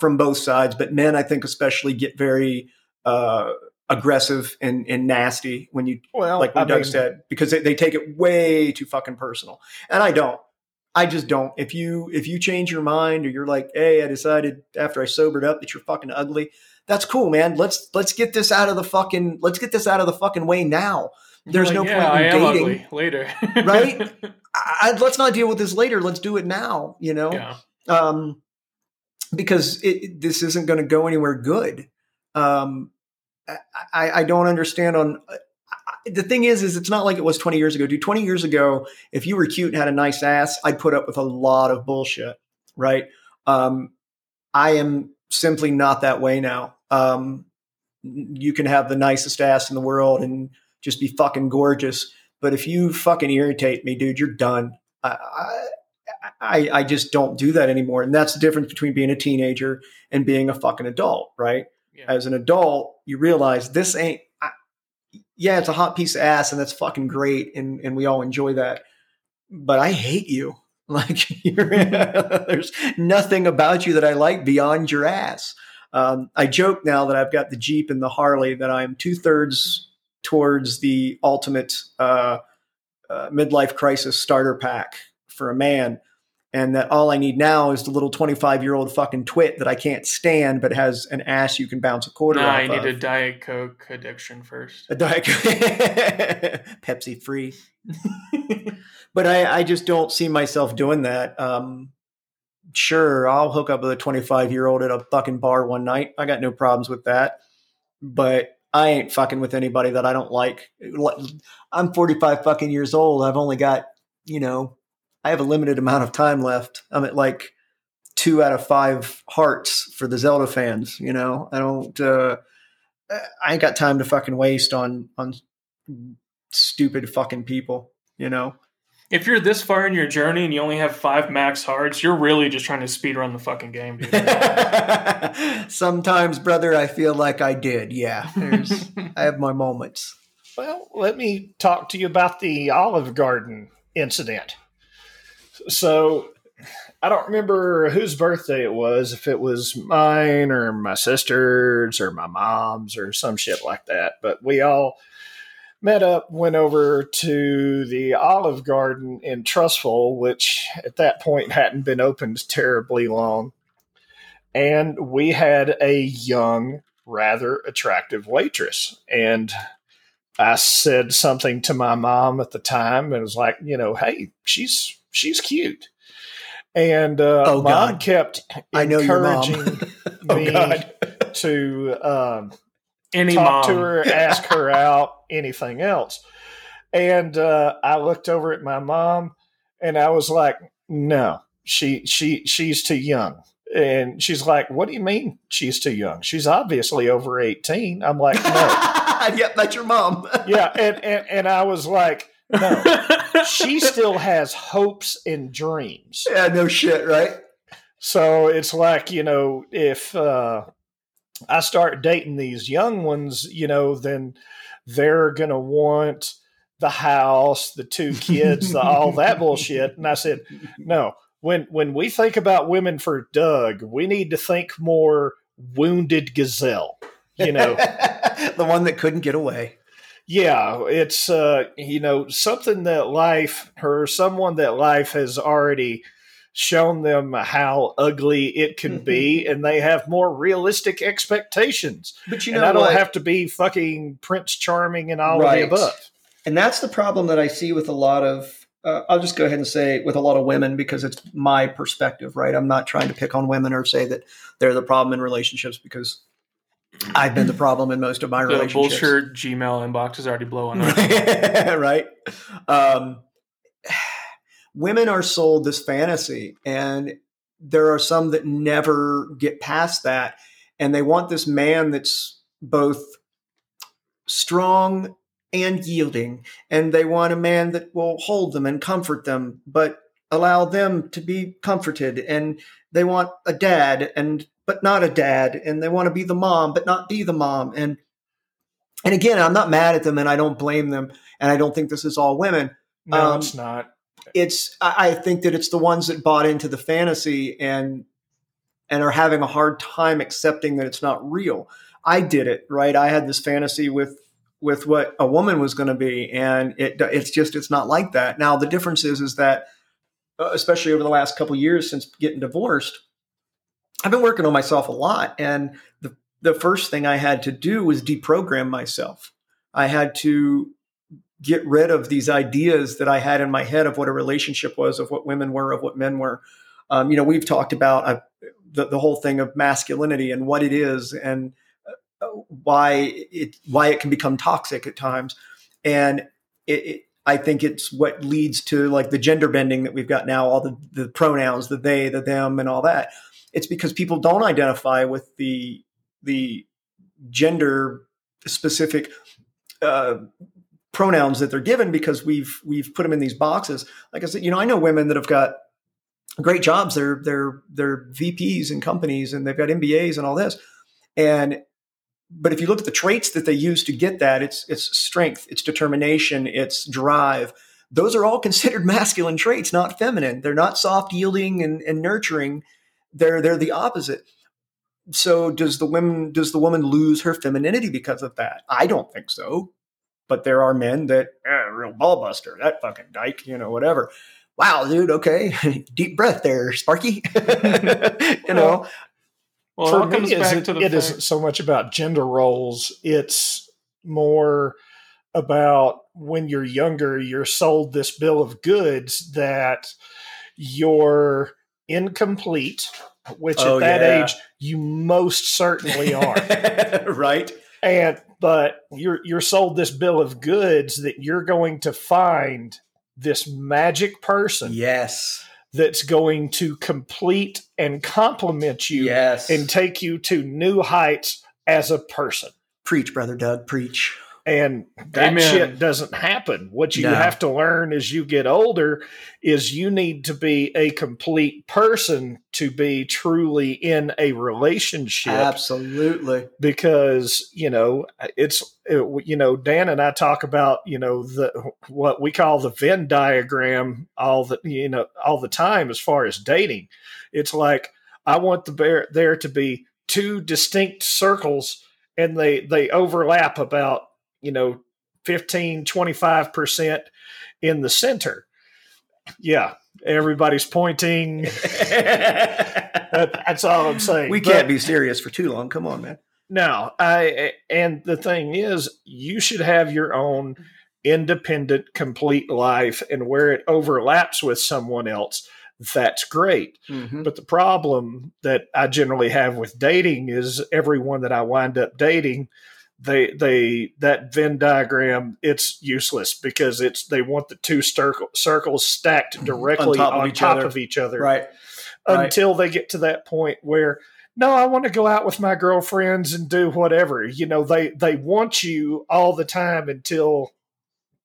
from both sides. But men, I think, especially get very uh, aggressive and, and nasty when you Well, like what I Doug mean, said, because they, they take it way too fucking personal. And I don't. I just don't. If you if you change your mind or you're like, hey, I decided after I sobered up that you're fucking ugly, that's cool, man. Let's let's get this out of the fucking let's get this out of the fucking way now. There's Like, no yeah, point in I dating. later. Right? I, let's not deal with this later. Let's do it now. You know, yeah. um, because it, it- this isn't going to go anywhere good. Um, I, I, don't understand. On I- the thing is, is it's not like it was 20 years ago. Dude, 20 years ago, if you were cute and had a nice ass, I'd put up with a lot of bullshit. Right? Um, I am simply not that way now. Um, you can have the nicest ass in the world and just be fucking gorgeous. But if you fucking irritate me, dude, you're done. I, I, I just don't do that anymore. And that's the difference between being a teenager and being a fucking adult, right? Yeah. As an adult, you realize this ain't, I, yeah, it's a hot piece of ass and that's fucking great. And, and we all enjoy that. But I hate you. Like, there's nothing about you that I like beyond your ass. Um, I joke now that I've got the Jeep and the Harley that I'm two thirds towards the ultimate uh, uh, midlife crisis starter pack for a man. And that all I need now is the little 25 year old fucking twit that I can't stand, but has an ass you can bounce a quarter Nah, off you need of. a Diet Coke addiction first. A Diet Coke. Pepsi free. but I, I just don't see myself doing that. Um, sure, I'll hook up with a 25 year old at a fucking bar one night. I got no problems with that. But I ain't fucking with anybody that I don't like. I'm 45 fucking years old. I've only got, you know, I have a limited amount of time left. I'm at like two out of five hearts for the Zelda fans. You know, I don't, uh, I ain't got time to fucking waste on, on stupid fucking people, you know? if you're this far in your journey and you only have five max hearts, you're really just trying to speed run the fucking game, dude. Sometimes, brother, I feel like I did. Yeah, there's, I have my moments. Well, let me talk to you about the Olive Garden incident. So, I don't remember whose birthday it was, if it was mine or my sister's or my mom's or some shit like that. But we all met up, went over to the Olive Garden in Trussville, which at that point hadn't been opened terribly long. And we had a young, rather attractive waitress. And I said something to my mom at the time and was like, you know, hey, she's she's cute. And uh, Oh, mom God. kept I know your mom. encouraging Oh, me God. to um, Any talk mom. to her, ask her out, anything else. And uh, I looked over at my mom, and I was like, "No, she she she's too young." And she's like, "What do you mean she's too young? She's obviously over 18." I'm like, "No." yep, that's your mom. yeah, and, and and I was like, "No." She still has hopes and dreams. yeah, no shit, right? So it's like, you know, if uh, I start dating these young ones, you know, then they're going to want the house, the two kids, the, all that bullshit. And I said, no, when, when we think about women for Doug, we need to think more wounded gazelle, you know? the one that couldn't get away. Yeah, it's, uh, you know, something that life or someone that life has already shown them how ugly it can be and they have more realistic expectations. But you and know I don't what? have to be fucking Prince Charming and all Right. of the above. and that's the problem that I see with a lot of. Uh, I'll just go ahead and say with a lot of women because it's my perspective, right? I'm not trying to pick on women or say that they're the problem in relationships because I've been the problem in most of my the relationships. bullshit Gmail inbox is already blowing up. right? Um, women are sold this fantasy, and there are some that never get past that, and they want this man that's both strong and yielding, and they want a man that will hold them and comfort them, but allow them to be comforted, and they want a dad and but not a dad, and they want to be the mom but not be the mom, and and again, I'm not mad at them, and I don't blame them, and I don't think this is all women No, Um, it's not. it's I think that it's the ones that bought into the fantasy and and are having a hard time accepting that it's not real. I did it, right? I had this fantasy with with what a woman was going to be and it it's just it's not like that. Now the difference is is that uh, especially over the last couple of years since getting divorced, I've been working on myself a lot and the the first thing I had to do was deprogram myself. I had to get rid of these ideas that I had in my head of what a relationship was, of what women were, of what men were. Um, you know, we've talked about uh, the, the whole thing of masculinity and what it is, and uh, why it why it can become toxic at times. And it, it, I think it's what leads to like the gender bending that we've got now, all the the pronouns, the they, the them, and all that. It's because people don't identify with the the gender specific uh, pronouns that they're given because we've we've put them in these boxes. Like I said, you know, I know women that have got great jobs. They're they're they're VPs in companies and they've got MBAs and all this. And but if you look at the traits that they use to get that, it's it's strength, it's determination, it's drive. Those are all considered masculine traits, not feminine. They're not soft, yielding, and, and nurturing. They're they're the opposite. So does the woman does the woman lose her femininity because of that? I don't think so but there are men that eh, real ball buster that fucking dyke you know whatever wow dude okay deep breath there sparky you know Well, it For comes me, back isn't- to the it not so much about gender roles. It's more about when you're younger, you're sold this bill of goods that you're incomplete, which Oh, at that yeah. age you most certainly are. right and but you're you're sold this bill of goods that you're going to find this magic person yes that's going to complete and complement you yes and take you to new heights as a person. preach brother doug preach And that Amen. shit doesn't happen. What you No. have to learn as you get older is you need to be a complete person to be truly in a relationship Absolutely. because you know it's it, you know Dan and I talk about you know the what we call the Venn diagram all the you know all the time as far as dating. It's like I want the bear there to be two distinct circles and they they overlap about you know 15 25% in the center. Yeah, everybody's pointing. That- that's all I'm saying. We can't be serious for too long. Come on, man. no, I and the thing is, you should have your own independent, complete life, and where it overlaps with someone else, that's great. Mhm. But the problem that I generally have with dating is everyone that I wind up dating, they they that Venn diagram it's useless because it's they want the two circle, circles stacked directly top on of top, each other. of each other Right. Right. until they get to that point where no i want to go out with my girlfriends and do whatever you know they they want you all the time until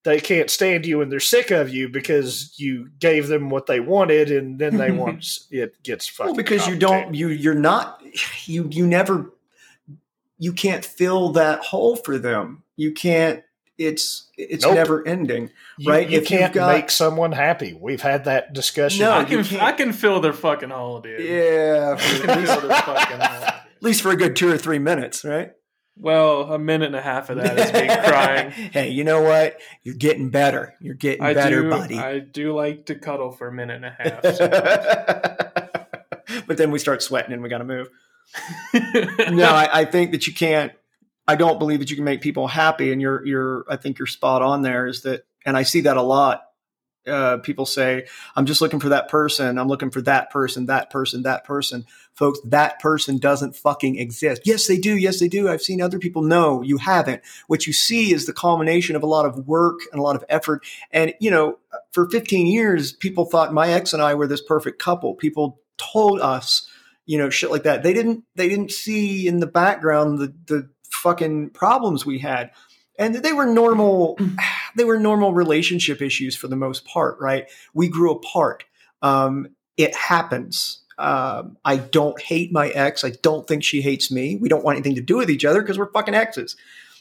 they can't stand you and they're sick of you because you gave them what they wanted and then they want it gets fucking Well, because you don't you you're not you you never you can't fill that hole for them. You can't. It's it's Nope. never ending. You- right? you If you've can't got- make someone happy we've had that discussion No, I can I can fill their fucking hole, dude. Yeah. I can fill hole. At least for a good two or three minutes, right? Well, a minute and a half of that is me crying. hey, you know what? You're getting better. You're getting I better, do. buddy. I do like to cuddle for a minute and a half. so- but then we start sweating and we got to move. no, I, I think that you can't. I don't believe that you can make people happy, and you're you're. I think you're spot on. There is that, and I see that a lot. Uh, people say, "I'm just looking for that person. I'm looking for that person, that person, that person." Folks, that person doesn't fucking exist. Yes, they do. Yes, they do. I've seen other people. No, you haven't. What you see is the culmination of a lot of work and a lot of effort. And you know, for 15 years, people thought my ex and I were this perfect couple. People told us you know shit like that. They didn't they didn't see in the background the the fucking problems we had. And they were normal they were normal relationship issues for the most part right? We grew apart. Um, it happens. Um, i don't hate my ex. I don't think she hates me. We don't want anything to do with each other because we're fucking exes.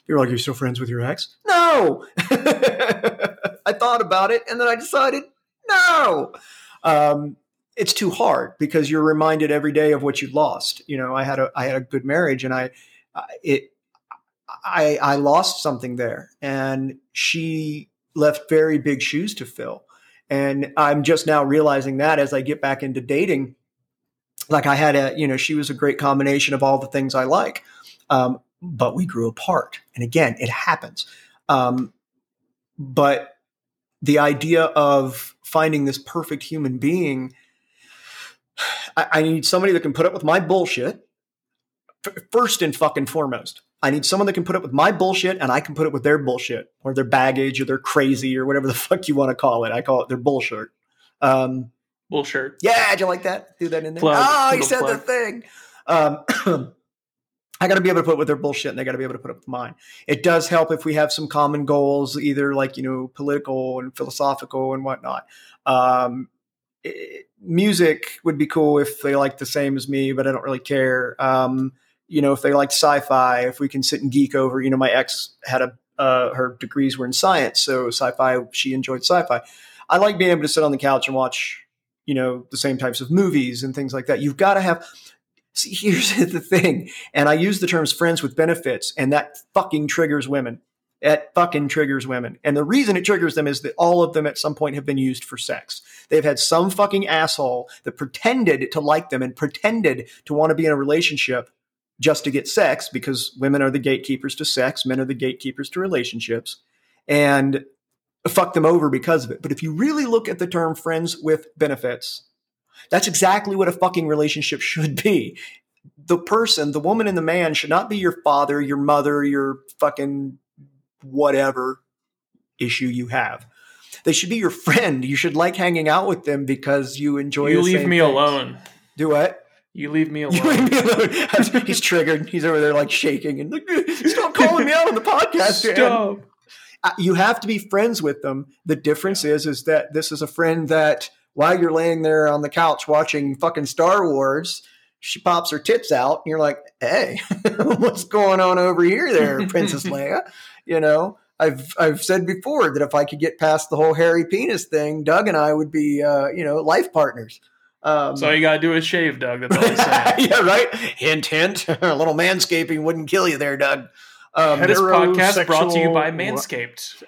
You're like you're still friends with your ex? No! I thought about it and then i decided no! Um, it's too hard because you're reminded every day of what you lost. You know, I had a I had a good marriage, and I it I I lost something there, and she left very big shoes to fill. And I'm just now realizing that as I get back into dating, like I had a you know she was a great combination of all the things I like, um, but we grew apart. And again, it happens. Um, but the idea of finding this perfect human being I, I need somebody that can put up with my bullshit f- first and fucking foremost. I need someone that can put up with my bullshit and I can put up with their bullshit or their baggage or their crazy or whatever the fuck you want to call it. I call it their bullshit. Um, Bullshit. yeah, did you like that? Do that in there. Plug, oh, you said plug. the thing. Um, I got to be able to put up with their bullshit and they got to be able to put up with mine. It does help if we have some common goals, either like, you know, political and philosophical and whatnot. Um, it- music would be cool if they like the same as me, but I don't really care. Um, you know, if they like sci-fi, if we can sit and geek over, you know, my ex had a, uh, her degrees were in science. So sci-fi, she enjoyed sci-fi. I like being able to sit on the couch and watch you know the same types of movies and things like that you've got to have see here's the thing and i use the terms friends with benefits and that fucking triggers women it fucking triggers women and the reason it triggers them is that all of them at some point have been used for sex they've had some fucking asshole that pretended to like them and pretended to want to be in a relationship just to get sex because women are the gatekeepers to sex men are the gatekeepers to relationships and fuck them over because of it. But if you really look at the term friends with benefits, that's exactly what a fucking relationship should be. The person, the woman and the man should not be your father, your mother, your fucking whatever issue you have. They should be your friend. You should like hanging out with them because you enjoy You leave me things. alone. Do what? You leave me alone. leave me alone. He's triggered. He's over there like shaking and like, stop calling me out on the podcast. Stop. Uh, You have to be friends with them. The difference is, is that this is a friend that while you're laying there on the couch watching fucking Star Wars, she pops her tits out, and you're like, "Hey, what's going on over here, there, Princess Leia?" You know, I've I've said before that if I could get past the whole hairy penis thing, Doug and I would be, uh, you know, life partners. Um, So all you gotta do is shave, Doug. That's all he's saying. yeah, right. Hint, hint. a little manscaping wouldn't kill you there, Doug. Um, this podcast brought to you by Manscaped.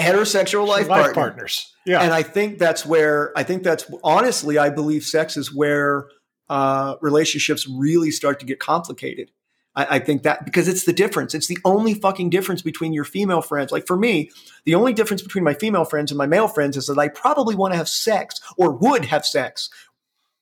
heterosexual life, life partner. partners. Yeah. And I think that's where I think that's honestly, I believe sex is where uh, relationships really start to get complicated. I, I think that because it's the difference. It's the only fucking difference between your female friends. Like for me, the only difference between my female friends and my male friends is that I probably want to have sex or would have sex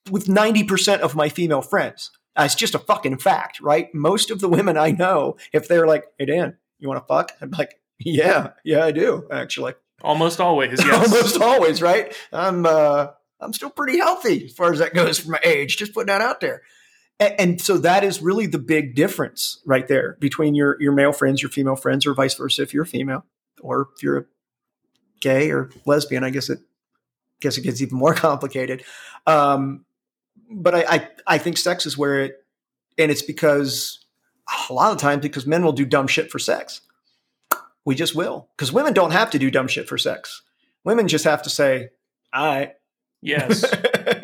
with 90% of my female friends. Uh, It's just a fucking fact, right? Most of the women I know, if they're like, hey, Dan, you want to fuck? I'm like, yeah, yeah, I do, actually. Almost always, yes. Almost always, right? I'm uh, I'm still pretty healthy as far as that goes for my age. Just putting that out there. And, and so that is really the big difference right there between your your male friends, your female friends, or vice versa if you're a female, or if you're a gay or lesbian. I guess it guess it gets even more complicated. Um, but I, I I think sex is where it, and it's because a lot of times because men will do dumb shit for sex. We just will because women don't have to do dumb shit for sex. Women just have to say, "All right, Yes.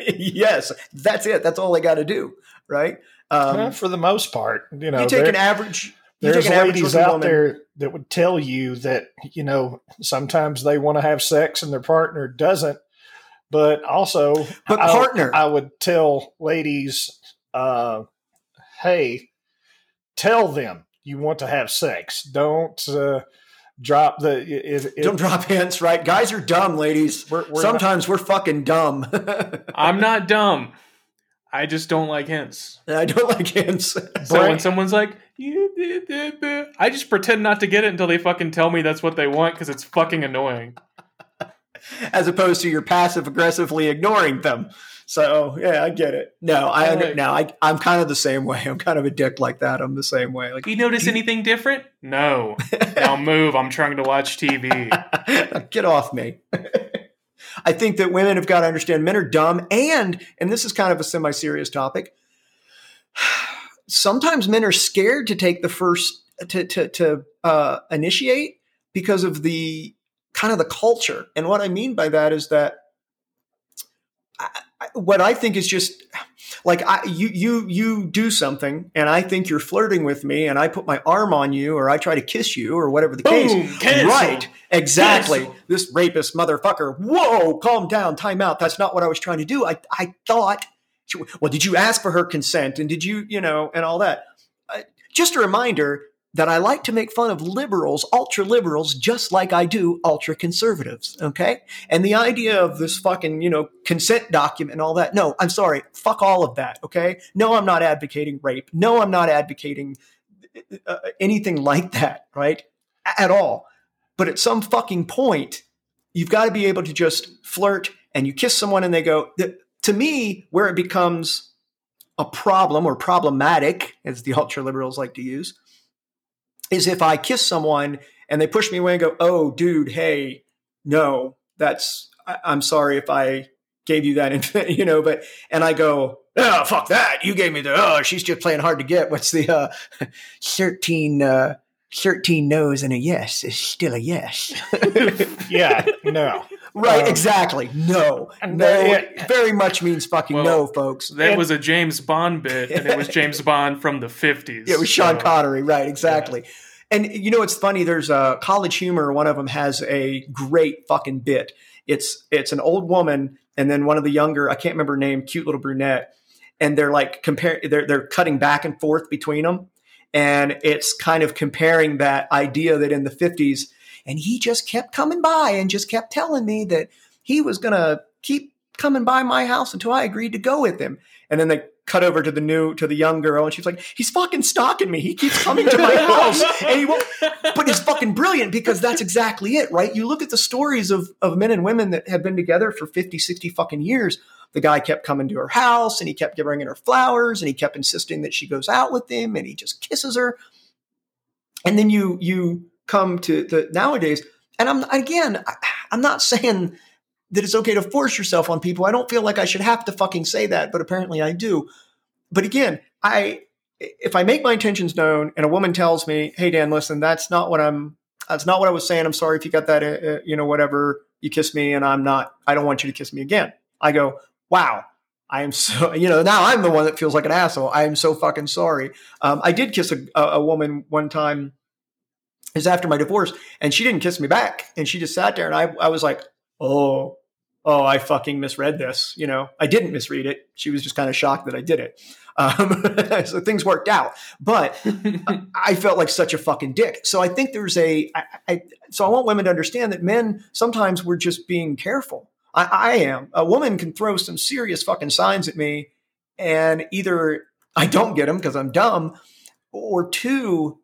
yes, that's it. That's all they got to do, right?" Um, Well, for the most part, you know, you take an average. You there's take an average ladies out woman- there that would tell you that you know sometimes they want to have sex and their partner doesn't but also But I- partner. i would tell ladies uh hey tell them you want to have sex don't uh drop the if, if Don't drop hints, right? Guys are dumb, ladies. we're, we're Sometimes we're fucking dumb. I'm not dumb. I just don't like hints. I don't like hints. So Brain- when someone's like, "You did it, boo," I just pretend not to get it until they fucking tell me that's what they want because it's fucking annoying. as opposed to you're passive aggressively ignoring them. So yeah, I get it. No, I under, no, I I'm kind of the same way. I'm kind of a dick like that. I'm the same way. Like You notice anything different? No. now move. I'm trying to watch TV. get off me. I think that women have got to understand men are dumb, and and this is kind of a semi-serious topic. Sometimes men are scared to take the first to to to uh, initiate because of the kind of the culture. And what I mean by that is that I, what I think is just like I, you you you do something, and I think you're flirting with me, and I put my arm on you, or I try to kiss you, or whatever the case. Boom. Cancel. Right. Exactly. Cancel. This rapist motherfucker. Whoa, calm down, time out. That's not what I was trying to do. I, I thought, well, did you ask for her consent? And did you, you know, and all that? Uh, just a reminder that I like to make fun of liberals, ultra liberals, just like I do ultra conservatives. Okay. And the idea of this fucking, you know, consent document and all that. No, I'm sorry. Fuck all of that. Okay. No, I'm not advocating rape. No, I'm not advocating uh, anything like that. Right. A- At all. But at some fucking point, you've got to be able to just flirt and you kiss someone and they go, to me, where it becomes a problem or problematic, as the ultra liberals like to use, is if I kiss someone and they push me away and go, oh, dude, hey, no, that's, I- I'm sorry if I gave you that, you know, but, and I go, oh, fuck that. You gave me the, oh, she's just playing hard to get. What's the, uh, 13, uh, 13 no's and a yes is still a yes. yeah no right, Um, exactly. No. No, it very much means fucking Well, no, folks. That And- was a James Bond bit, and it was James Bond from the 50s. Yeah, it was Sean so- Connery, right? Exactly. And you know, it's funny. There's a College Humor. One of them has a great fucking bit. It's it's an old woman, and then one of the younger. I can't remember her name. Cute little brunette, and they're like compare. They're they're cutting back and forth between them, and it's kind of comparing that idea that in the '50s, and he just kept coming by and just kept telling me that he was gonna keep coming by my house until I agreed to go with him. And then they cut over to the new to the young girl and she's like he's fucking stalking me. He keeps coming to my house and he won't but it's fucking brilliant because that's exactly it right? You look at the stories of of men and women that have been together for 50 60 fucking years. The guy kept coming to her house and he kept bringing her flowers and he kept insisting that she goes out with him and he just kisses her. And then you you come to the nowadays and i'm again I, i'm not saying that it's okay to force yourself on people. I don't feel like I should have to fucking say that, but apparently I do. But again, I if I make my intentions known and a woman tells me, "Hey Dan, listen, that's not what I'm that's not what I was saying. I'm sorry if you got that uh, uh you know whatever. You kissed me and I'm not I don't want you to kiss me again." I go, "Wow, I am so, you know, now I'm the one that feels like an asshole. I am so fucking sorry. Um, I did kiss a, a, woman one time. Was after my divorce, and she didn't kiss me back, and she just sat there, and I, I was like, oh, oh, I fucking misread this. You know, I didn't misread it. She was just kind of shocked that I did it. Um, so things worked out, but I felt like such a fucking dick. So I think there's a. I, I, so I want women to understand that men sometimes we're just being careful. I, I am. A woman can throw some serious fucking signs at me, and either I don't get them because I'm dumb, or two,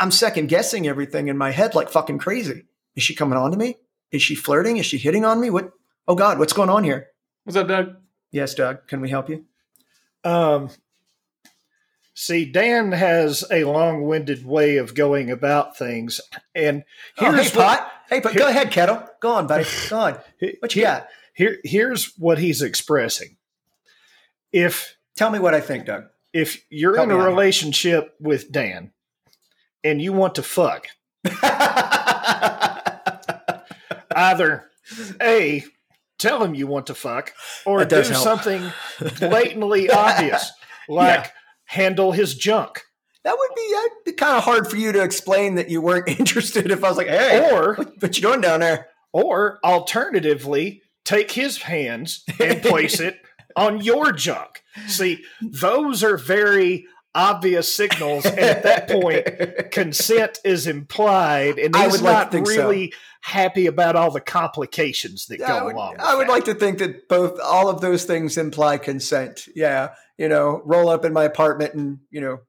I'm second guessing everything in my head like fucking crazy. Is she coming on to me? Is she flirting? Is she hitting on me? What? Oh God, what's going on here? What's up, Doug? Yes, Doug. Can we help you? Um, see, Dan has a long-winded way of going about things, and here's oh, hey, what, pot. Hey, but here, go ahead, kettle. Go on, buddy. Go on. What you got? Here, here's what he's expressing. If tell me what I think, Doug. If you're Help in a relationship with Dan and you want to fuck, either a tell him you want to fuck or do help. something blatantly obvious like yeah. handle his junk that would be, that'd be kind of hard for you to explain that you weren't interested if i was like hey or what you doing down there or alternatively take his hands and place it on your junk see those are very obvious signals and at that point consent is implied and he's not like really so happy about all the complications that go would, along. I would that. like to think that both all of those things imply consent. Yeah, you know, roll up in my apartment and you know,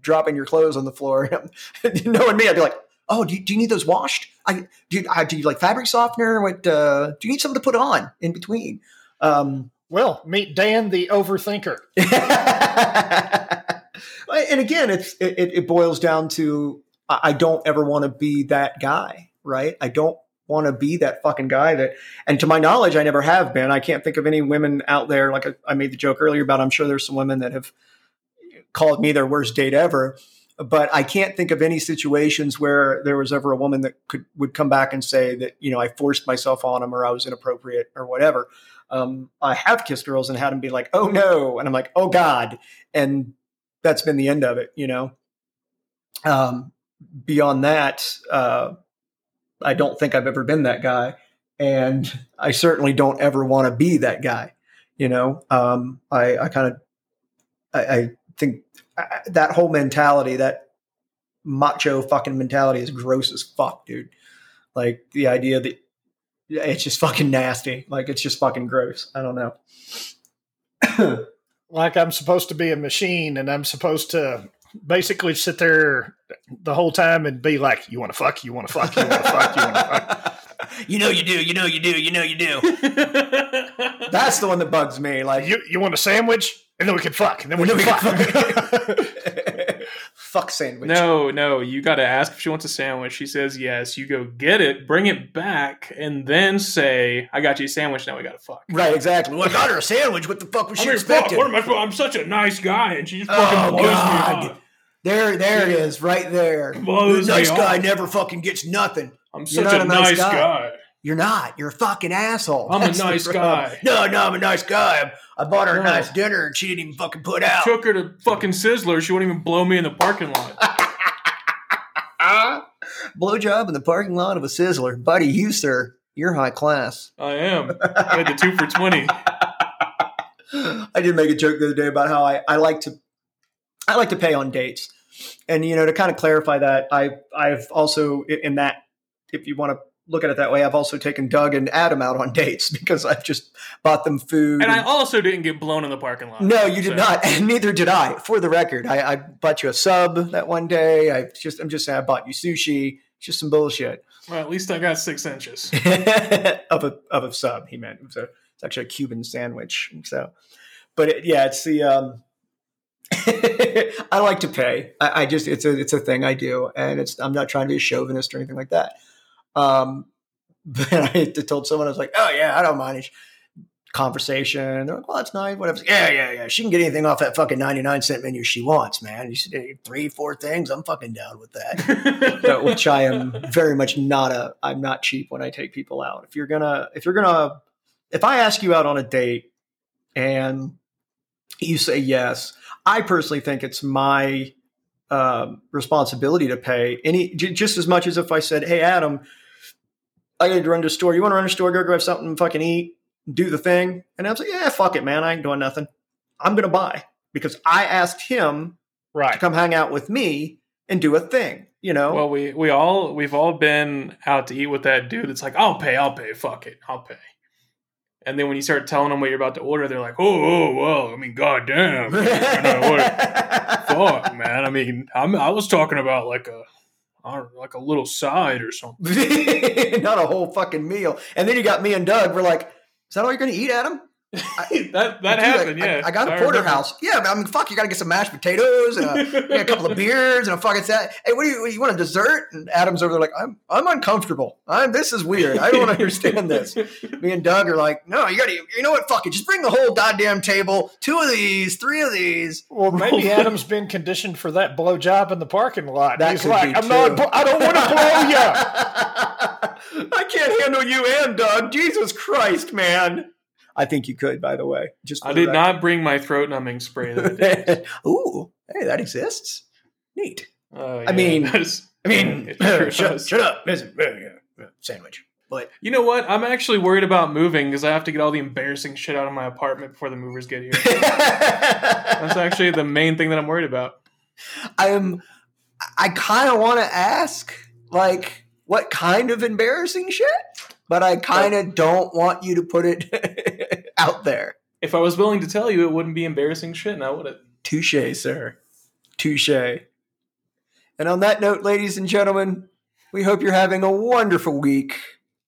dropping your clothes on the floor. Knowing me, I'd be like, "Oh, do you, do you need those washed? I do. You, do you like fabric softener? What uh, do you need something to put on in between?" Um, well, meet Dan, the overthinker. and again, it's it, it boils down to I don't ever want to be that guy right? I don't want to be that fucking guy that, and to my knowledge, I never have been. I can't think of any women out there. Like I, made the joke earlier about, I'm sure there's some women that have called me their worst date ever, but I can't think of any situations where there was ever a woman that could would come back and say that you know I forced myself on them or I was inappropriate or whatever. Um, I have kissed girls and had them be like, "Oh no," and I'm like, "Oh God," and that's been the end of it. You know. Um, beyond that, uh, I don't think I've ever been that guy. And I certainly don't ever want to be that guy. You know, um, I, I kind of, I, I, think that whole mentality, that macho fucking mentality is gross as fuck, dude. Like the idea that it's just fucking nasty. Like it's just fucking gross. I don't know. like I'm supposed to be a machine and I'm supposed to basically sit there the whole time and be like, "You want to fuck? You want to fuck? You want to fuck? You want to fuck?" You know you do. You know you do. You know you do. That's the one that bugs me. Like you, you want a sandwich, and then we can fuck, and then we, can, fuck. fuck. fuck sandwich. No, no. You got to ask if she wants a sandwich. She says yes. You go get it, bring it back, and then say, "I got you a sandwich. Now we got to fuck." Right. Exactly. Well, I got her a sandwich. What the fuck was I she mean, expecting? Fuck, what am I? I'm such a nice guy, and she just fucking oh, blows God. me off. There, there it is, right there. Blows the nice guy off. never fucking gets nothing. I'm such a, a, nice, guy. guy. You're not. You're a fucking asshole. I'm That's a nice guy. No, no, I'm a nice guy. I bought her no. a nice dinner and she didn't even fucking put out. Took her to fucking Sizzler. She wouldn't even blow me in the parking lot. Blowjob in the parking lot of a Sizzler. Buddy, you, sir, you're high class. I am. I had the two for 20. I did make a joke the other day about how I, I like to I like to pay on dates. And you know, to kind of clarify that, I I've also in that if you want to look at it that way, I've also taken Doug and Adam out on dates because I've just bought them food. And, and I also didn't get blown in the parking lot. No, you did not, and neither did I. For the record, I, I, bought you a sub that one day. I just, I'm just saying, I bought you sushi. Just some bullshit. Well, at least I got six inches of a of a sub. He meant it was a, it's actually a Cuban sandwich. So, but it, yeah, it's the. Um, I like to pay. I, I, just it's a it's a thing I do, and it's I'm not trying to be a chauvinist or anything like that. Um, but I told someone I was like, oh yeah, I don't mind it. Conversation. They're like, well, that's nice. Whatever. Yeah, yeah, yeah. She can get anything off that fucking 99 cent menu she wants, man. You said three, four things. I'm fucking down with that. which I am very much not a, I'm not cheap when I take people out. If you're gonna, if you're gonna, if I ask you out on a date and you say yes, I personally think it's my um, responsibility to pay any just as much as if I said, "Hey, Adam, I need to run to the store. You want to run to the store? Go grab something, fucking eat, do the thing." And I was like, "Yeah, fuck it, man. I ain't doing nothing. I'm gonna buy because I asked him right. to come hang out with me and do a thing." You know. Well, we we all we've all been out to eat with that dude. It's like, "I'll pay. I'll pay. Fuck it. I'll pay." And then when you start telling them what you're about to order, they're like, "Oh, oh well, I mean, goddamn, fuck, man. I mean, I'm, I was talking about like a, I don't know, like a little side or something, not a whole fucking meal." And then you got me and Doug. We're like, "Is that all you're going to eat, Adam?" I, that that happened, I, yeah. I, I got a porterhouse. Yeah, I mean, fuck, you got to get some mashed potatoes and a, a couple of beers and a fucking set. Hey, what do you you want a dessert? And Adam's over there like, I'm I'm uncomfortable. I'm this is weird. I don't understand this. Me and Doug are like, no, you got to. You know what? Fuck it. Just bring the whole goddamn table. Two of these, three of these. Well, maybe Adam's been conditioned for that blow job in the parking lot. That He's like, I'm too. not. I don't want to blow you. I can't handle you and Doug. Jesus Christ, man. I think you could, by the way. Just I did record. not bring my throat numbing spray. That Ooh, hey, that exists. Neat. Uh, yeah, I mean, I mean, shut, shut, up, sandwich. But you know what? I'm actually worried about moving because I have to get all the embarrassing shit out of my apartment before the movers get here. That's actually the main thing that I'm worried about. I'm. I kind of want to ask, like, what kind of embarrassing shit? But I kind of don't want you to put it out there. If I was willing to tell you, it wouldn't be embarrassing shit, now would it? Touche, sir. Touche. And on that note, ladies and gentlemen, we hope you're having a wonderful week.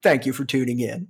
Thank you for tuning in.